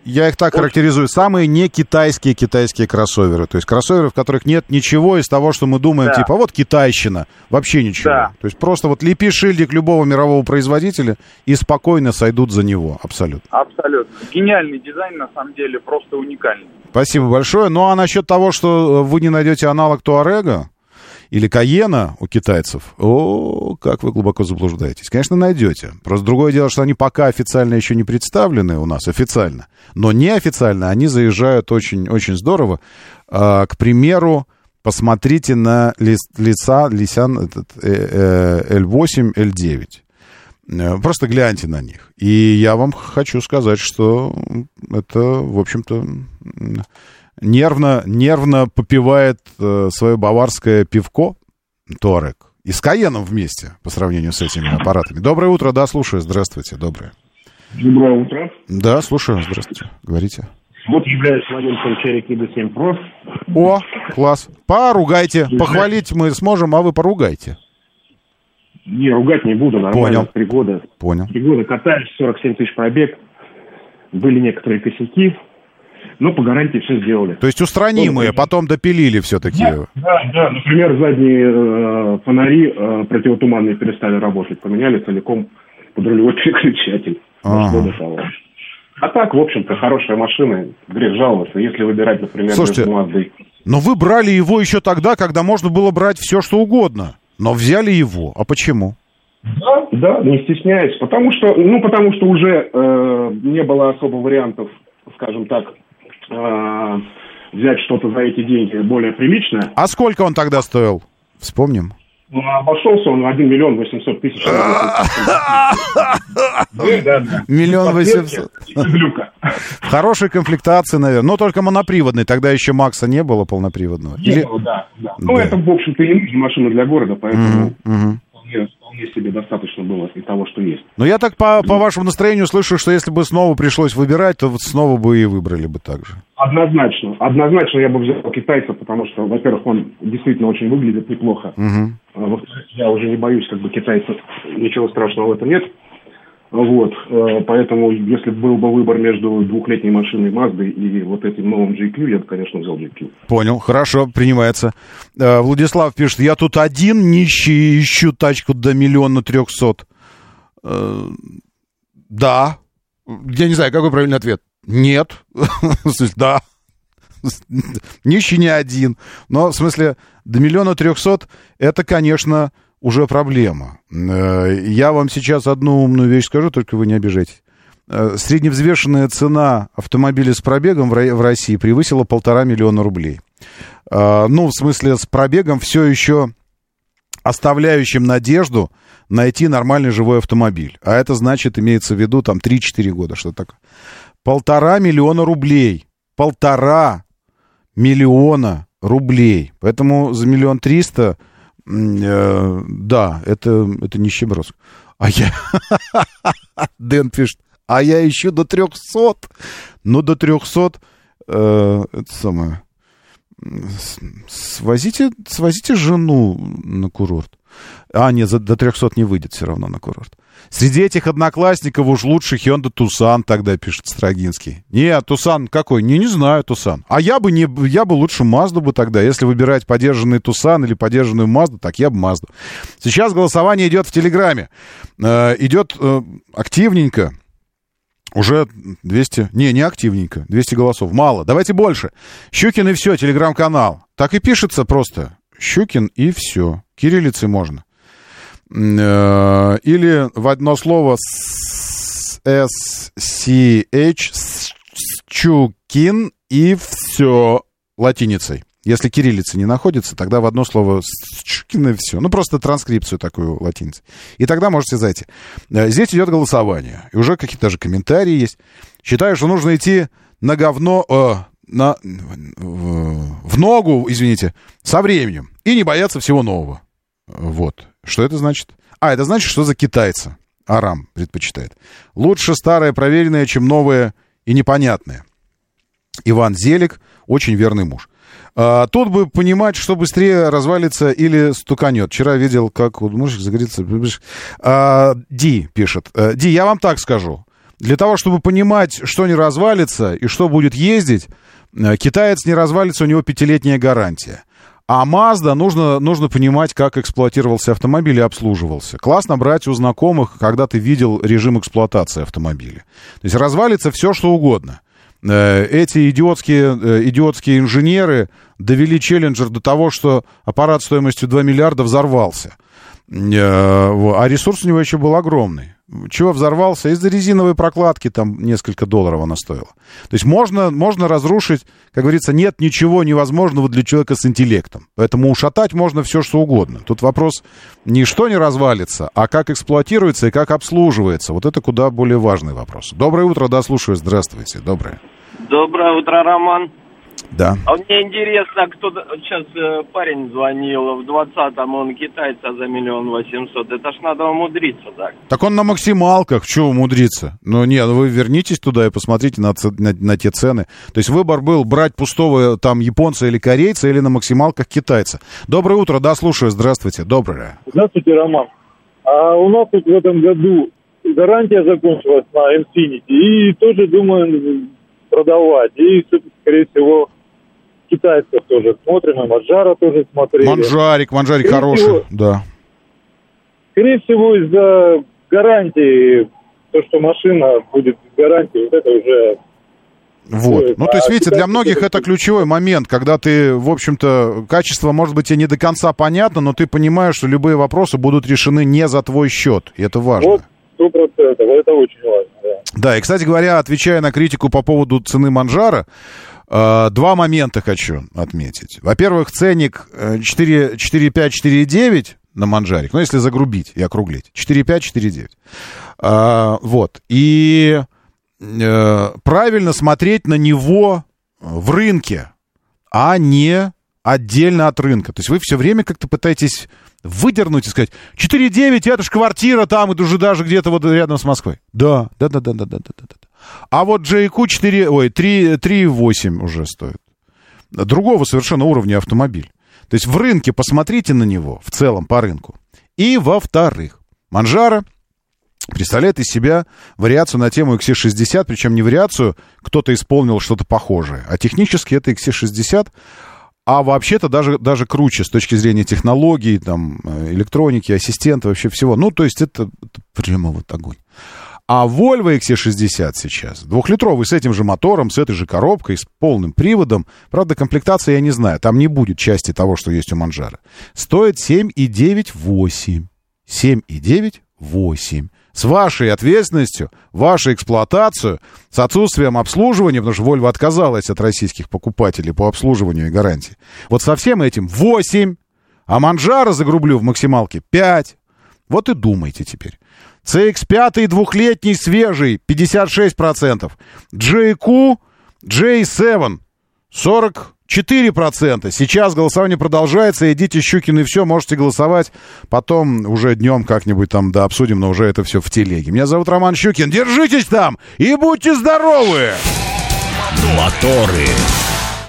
я их так характеризую. Самые не китайские китайские кроссоверы. То есть кроссоверы, в которых нет ничего из того, что мы думаем, Да. типа, вот китайщина. Вообще ничего. Да. То есть просто вот лепи шильдик любого мирового производителя и спокойно сойдут за него. Абсолютно. Абсолютно. Гениальный дизайн, на самом деле, просто уникальный. Спасибо большое. Ну а насчет того, что э, вы не найдете аналог Туарега или Каена у китайцев, о, как вы глубоко заблуждаетесь. Конечно, найдете. Просто другое дело, что они пока официально еще не представлены у нас, официально. Но неофициально они заезжают очень, очень здорово. А, к примеру, посмотрите на лис- лица Лисян этот, э, э, L8, L9. Э, Просто гляньте на них. И я вам хочу сказать, что это, в общем-то, нервно, нервно попивает э, свое баварское пивко Туарек. И с Каеном вместе, по сравнению с этими аппаратами. Доброе утро, да, слушаю. Здравствуйте, доброе. Доброе утро. Да, слушаю, здравствуйте. Говорите. Вот являюсь владельцем Cherokee D7 Pro. О, класс. Поругайте. Похвалить мы сможем, а вы поругайте. Не, ругать не буду, нормально. Понял. Три года. Понял. Три года катаюсь, 47 тысяч пробег. Были некоторые косяки, но по гарантии все сделали. То есть устранимые, потом допилили все-таки. Да, да, например, задние э, фонари э, противотуманные перестали работать. Поменяли целиком под рулевой переключатель. *laughs* Ага. А так, в общем-то, хорошая машина, грех жаловаться. Если выбирать, например, Слушайте, между Маздой Но вы брали его еще тогда, когда можно было брать все, что угодно. Но взяли его. А почему? Да, да, не стесняюсь, потому что, ну, потому что уже э, не было особо вариантов, скажем так, э, взять что-то за эти деньги более приличное. А сколько он тогда стоил? Вспомним. Ну, а обошелся он в 1 миллион 800 тысяч. Миллион Подсветки восемьсот. и глюка. В хорошей комплектации, наверное. Но только моноприводный. Тогда еще Макса не было полноприводного. Не было, да. Ну, это, в общем-то, и нужна машина для города, поэтому. Вполне, себе достаточно было и того, что есть. Но я так по, по вашему настроению слышу, что если бы снова пришлось выбирать, то вот снова бы и выбрали бы так же. Однозначно. Однозначно я бы взял китайца, потому что, во-первых, он действительно очень выглядит неплохо. Во-вторых, я уже не боюсь как бы китайцев, ничего страшного в этом нет. Вот, э, поэтому если бы был бы выбор между двухлетней машиной Mazda и вот этим новым GQ, я бы, конечно, взял GQ. Понял, хорошо, принимается. Э, Владислав пишет, я тут один нищий ищу тачку до миллиона трехсот. Э, Да. Я не знаю, какой правильный ответ. Нет. *laughs* Да. *laughs* Нищий не один. Но, в смысле, до миллиона трехсот это, конечно, уже проблема. Э, Я вам сейчас одну умную вещь скажу, только вы не обижайтесь. Э, Средневзвешенная цена автомобиля с пробегом в Ро- в России превысила полтора миллиона рублей. Э, Ну, в смысле, с пробегом все еще оставляющим надежду найти нормальный живой автомобиль. А это значит, имеется в виду, там, 3-4 года, что такое. Полтора миллиона рублей. Полтора миллиона рублей. Поэтому за миллион триста, м, э, да, это, это нищеброд. А я... *laughs* Дэн пишет, а я ищу до трехсот. Ну, до трехсот, э, это самое... Свозите, свозите жену на курорт. А, нет, за, до 300 не выйдет все равно на курорт. Среди этих одноклассников уж лучше Hyundai Тусан тогда, пишет Строгинский. Не, Тусан какой? Не, не знаю Тусан. А я бы, не, я бы лучше Мазду бы тогда. Если выбирать подержанный Тусан или подержанную Мазду, так я бы Мазду. Сейчас голосование идет в Телеграме. Э, идет э, активненько. Уже 200... Не, не активненько. 200 голосов. Мало. Давайте больше. Щукин и все, телеграм-канал. Так и пишется просто. Щукин и все. Кириллицей можно. Э, Или в одно слово S-C-H Щукин и все латиницей. Если кириллица не находится, тогда в одно слово Щукин и все. Ну, просто транскрипцию такую латиницей. И тогда можете зайти. Э, Здесь идет голосование. И уже какие-то даже комментарии есть. Считаю, что нужно идти на говно... э, на, в, в ногу, извините, со временем. И не бояться всего нового. Вот. Что это значит? А, это значит, что за китайца. Арам предпочитает. Лучше старое проверенное, чем новое и непонятное. Иван Зелик очень верный муж. А, тут бы понимать, что быстрее развалится или стуканет. Вчера видел, как мужик загорится. А, Ди пишет. «Э, Ди, я вам так скажу. Для того, чтобы понимать, что не развалится и что будет ездить, э, китаец не развалится, у него пятилетняя гарантия. А Mazda нужно, нужно понимать, как эксплуатировался автомобиль и обслуживался. Классно брать у знакомых, когда ты видел режим эксплуатации автомобиля. То есть развалится все, что угодно. Э, эти идиотские, э, идиотские инженеры довели Челленджер до того, что аппарат стоимостью 2 миллиарда взорвался. А ресурс у него еще был огромный. Чего взорвался? Из-за резиновой прокладки там несколько долларов она стоила. То есть можно, можно разрушить, как говорится, нет ничего невозможного для человека с интеллектом. Поэтому ушатать можно все, что угодно. Тут вопрос не что не развалится, а как эксплуатируется и как обслуживается. Вот это куда более важный вопрос. Доброе утро, да, слушаю. Здравствуйте. Доброе. Доброе утро, Роман. Да. А мне интересно, кто сейчас э, парень звонил, в 20-м он китайца за миллион восемьсот. Это ж надо умудриться так. Так он на максималках, что умудриться? Ну нет, вы вернитесь туда и посмотрите на, на, на те цены. То есть выбор был брать пустого там японца или корейца, или на максималках китайца. Доброе утро, да, слушаю, здравствуйте, доброе. Здравствуйте, Роман. А у нас тут в этом году гарантия закончилась на Infinity, и тоже думаю продавать. И, скорее всего, китайцев тоже смотрим, и Маджара тоже смотрели. Манжарик, Манжарик скорее хороший, всего, да. Скорее всего, из-за гарантии, то, что машина будет с гарантией, вот это уже вот. Ну, то есть, видите, для многих это ключевой момент, когда ты, в общем-то, качество, может быть, тебе не до конца понятно, но ты понимаешь, что любые вопросы будут решены не за твой счет, и это важно. Вот, сто процентов, это очень важно, да. И, кстати говоря, отвечая на критику по поводу цены Манжара, Э, два момента хочу отметить. Во-первых, ценник 4, 4,5, 4,9 на манжарик, ну, если загрубить и округлить. 4,5, 4,9. А, вот. И э, правильно смотреть на него в рынке, а не отдельно от рынка. То есть вы все время как-то пытаетесь выдернуть и сказать, 4,9, это же квартира там, это уже даже где-то вот рядом с Москвой. Да, да, да, да, да, да, да, да. А вот JQ 4, ой, 3, 3,8 уже стоит. Другого совершенно уровня автомобиль. То есть в рынке посмотрите на него, в целом по рынку. И во-вторых, Манжара представляет из себя вариацию на тему XC60, причем не вариацию, кто-то исполнил что-то похожее, а технически это XC60, а вообще-то даже, даже круче с точки зрения технологий, там, электроники, ассистента, вообще всего. Ну, то есть это, это прямо вот огонь. А Volvo XC60 сейчас, двухлитровый, с этим же мотором, с этой же коробкой, с полным приводом, правда, комплектация я не знаю, там не будет части того, что есть у Манжара, стоит 7,9-8. 7,9-8. С вашей ответственностью, вашей эксплуатацию, с отсутствием обслуживания, потому что Volvo отказалась от российских покупателей по обслуживанию и гарантии. Вот со всем этим 8, а Манжара загрублю в максималке 5. Вот и думайте теперь. CX5 двухлетний свежий 56%. JQ J7 44%. Сейчас голосование продолжается. Идите, Щукины, все, можете голосовать. Потом уже днем как-нибудь там да обсудим, но уже это все в телеге. Меня зовут Роман Щукин. Держитесь там и будьте здоровы! Моторы.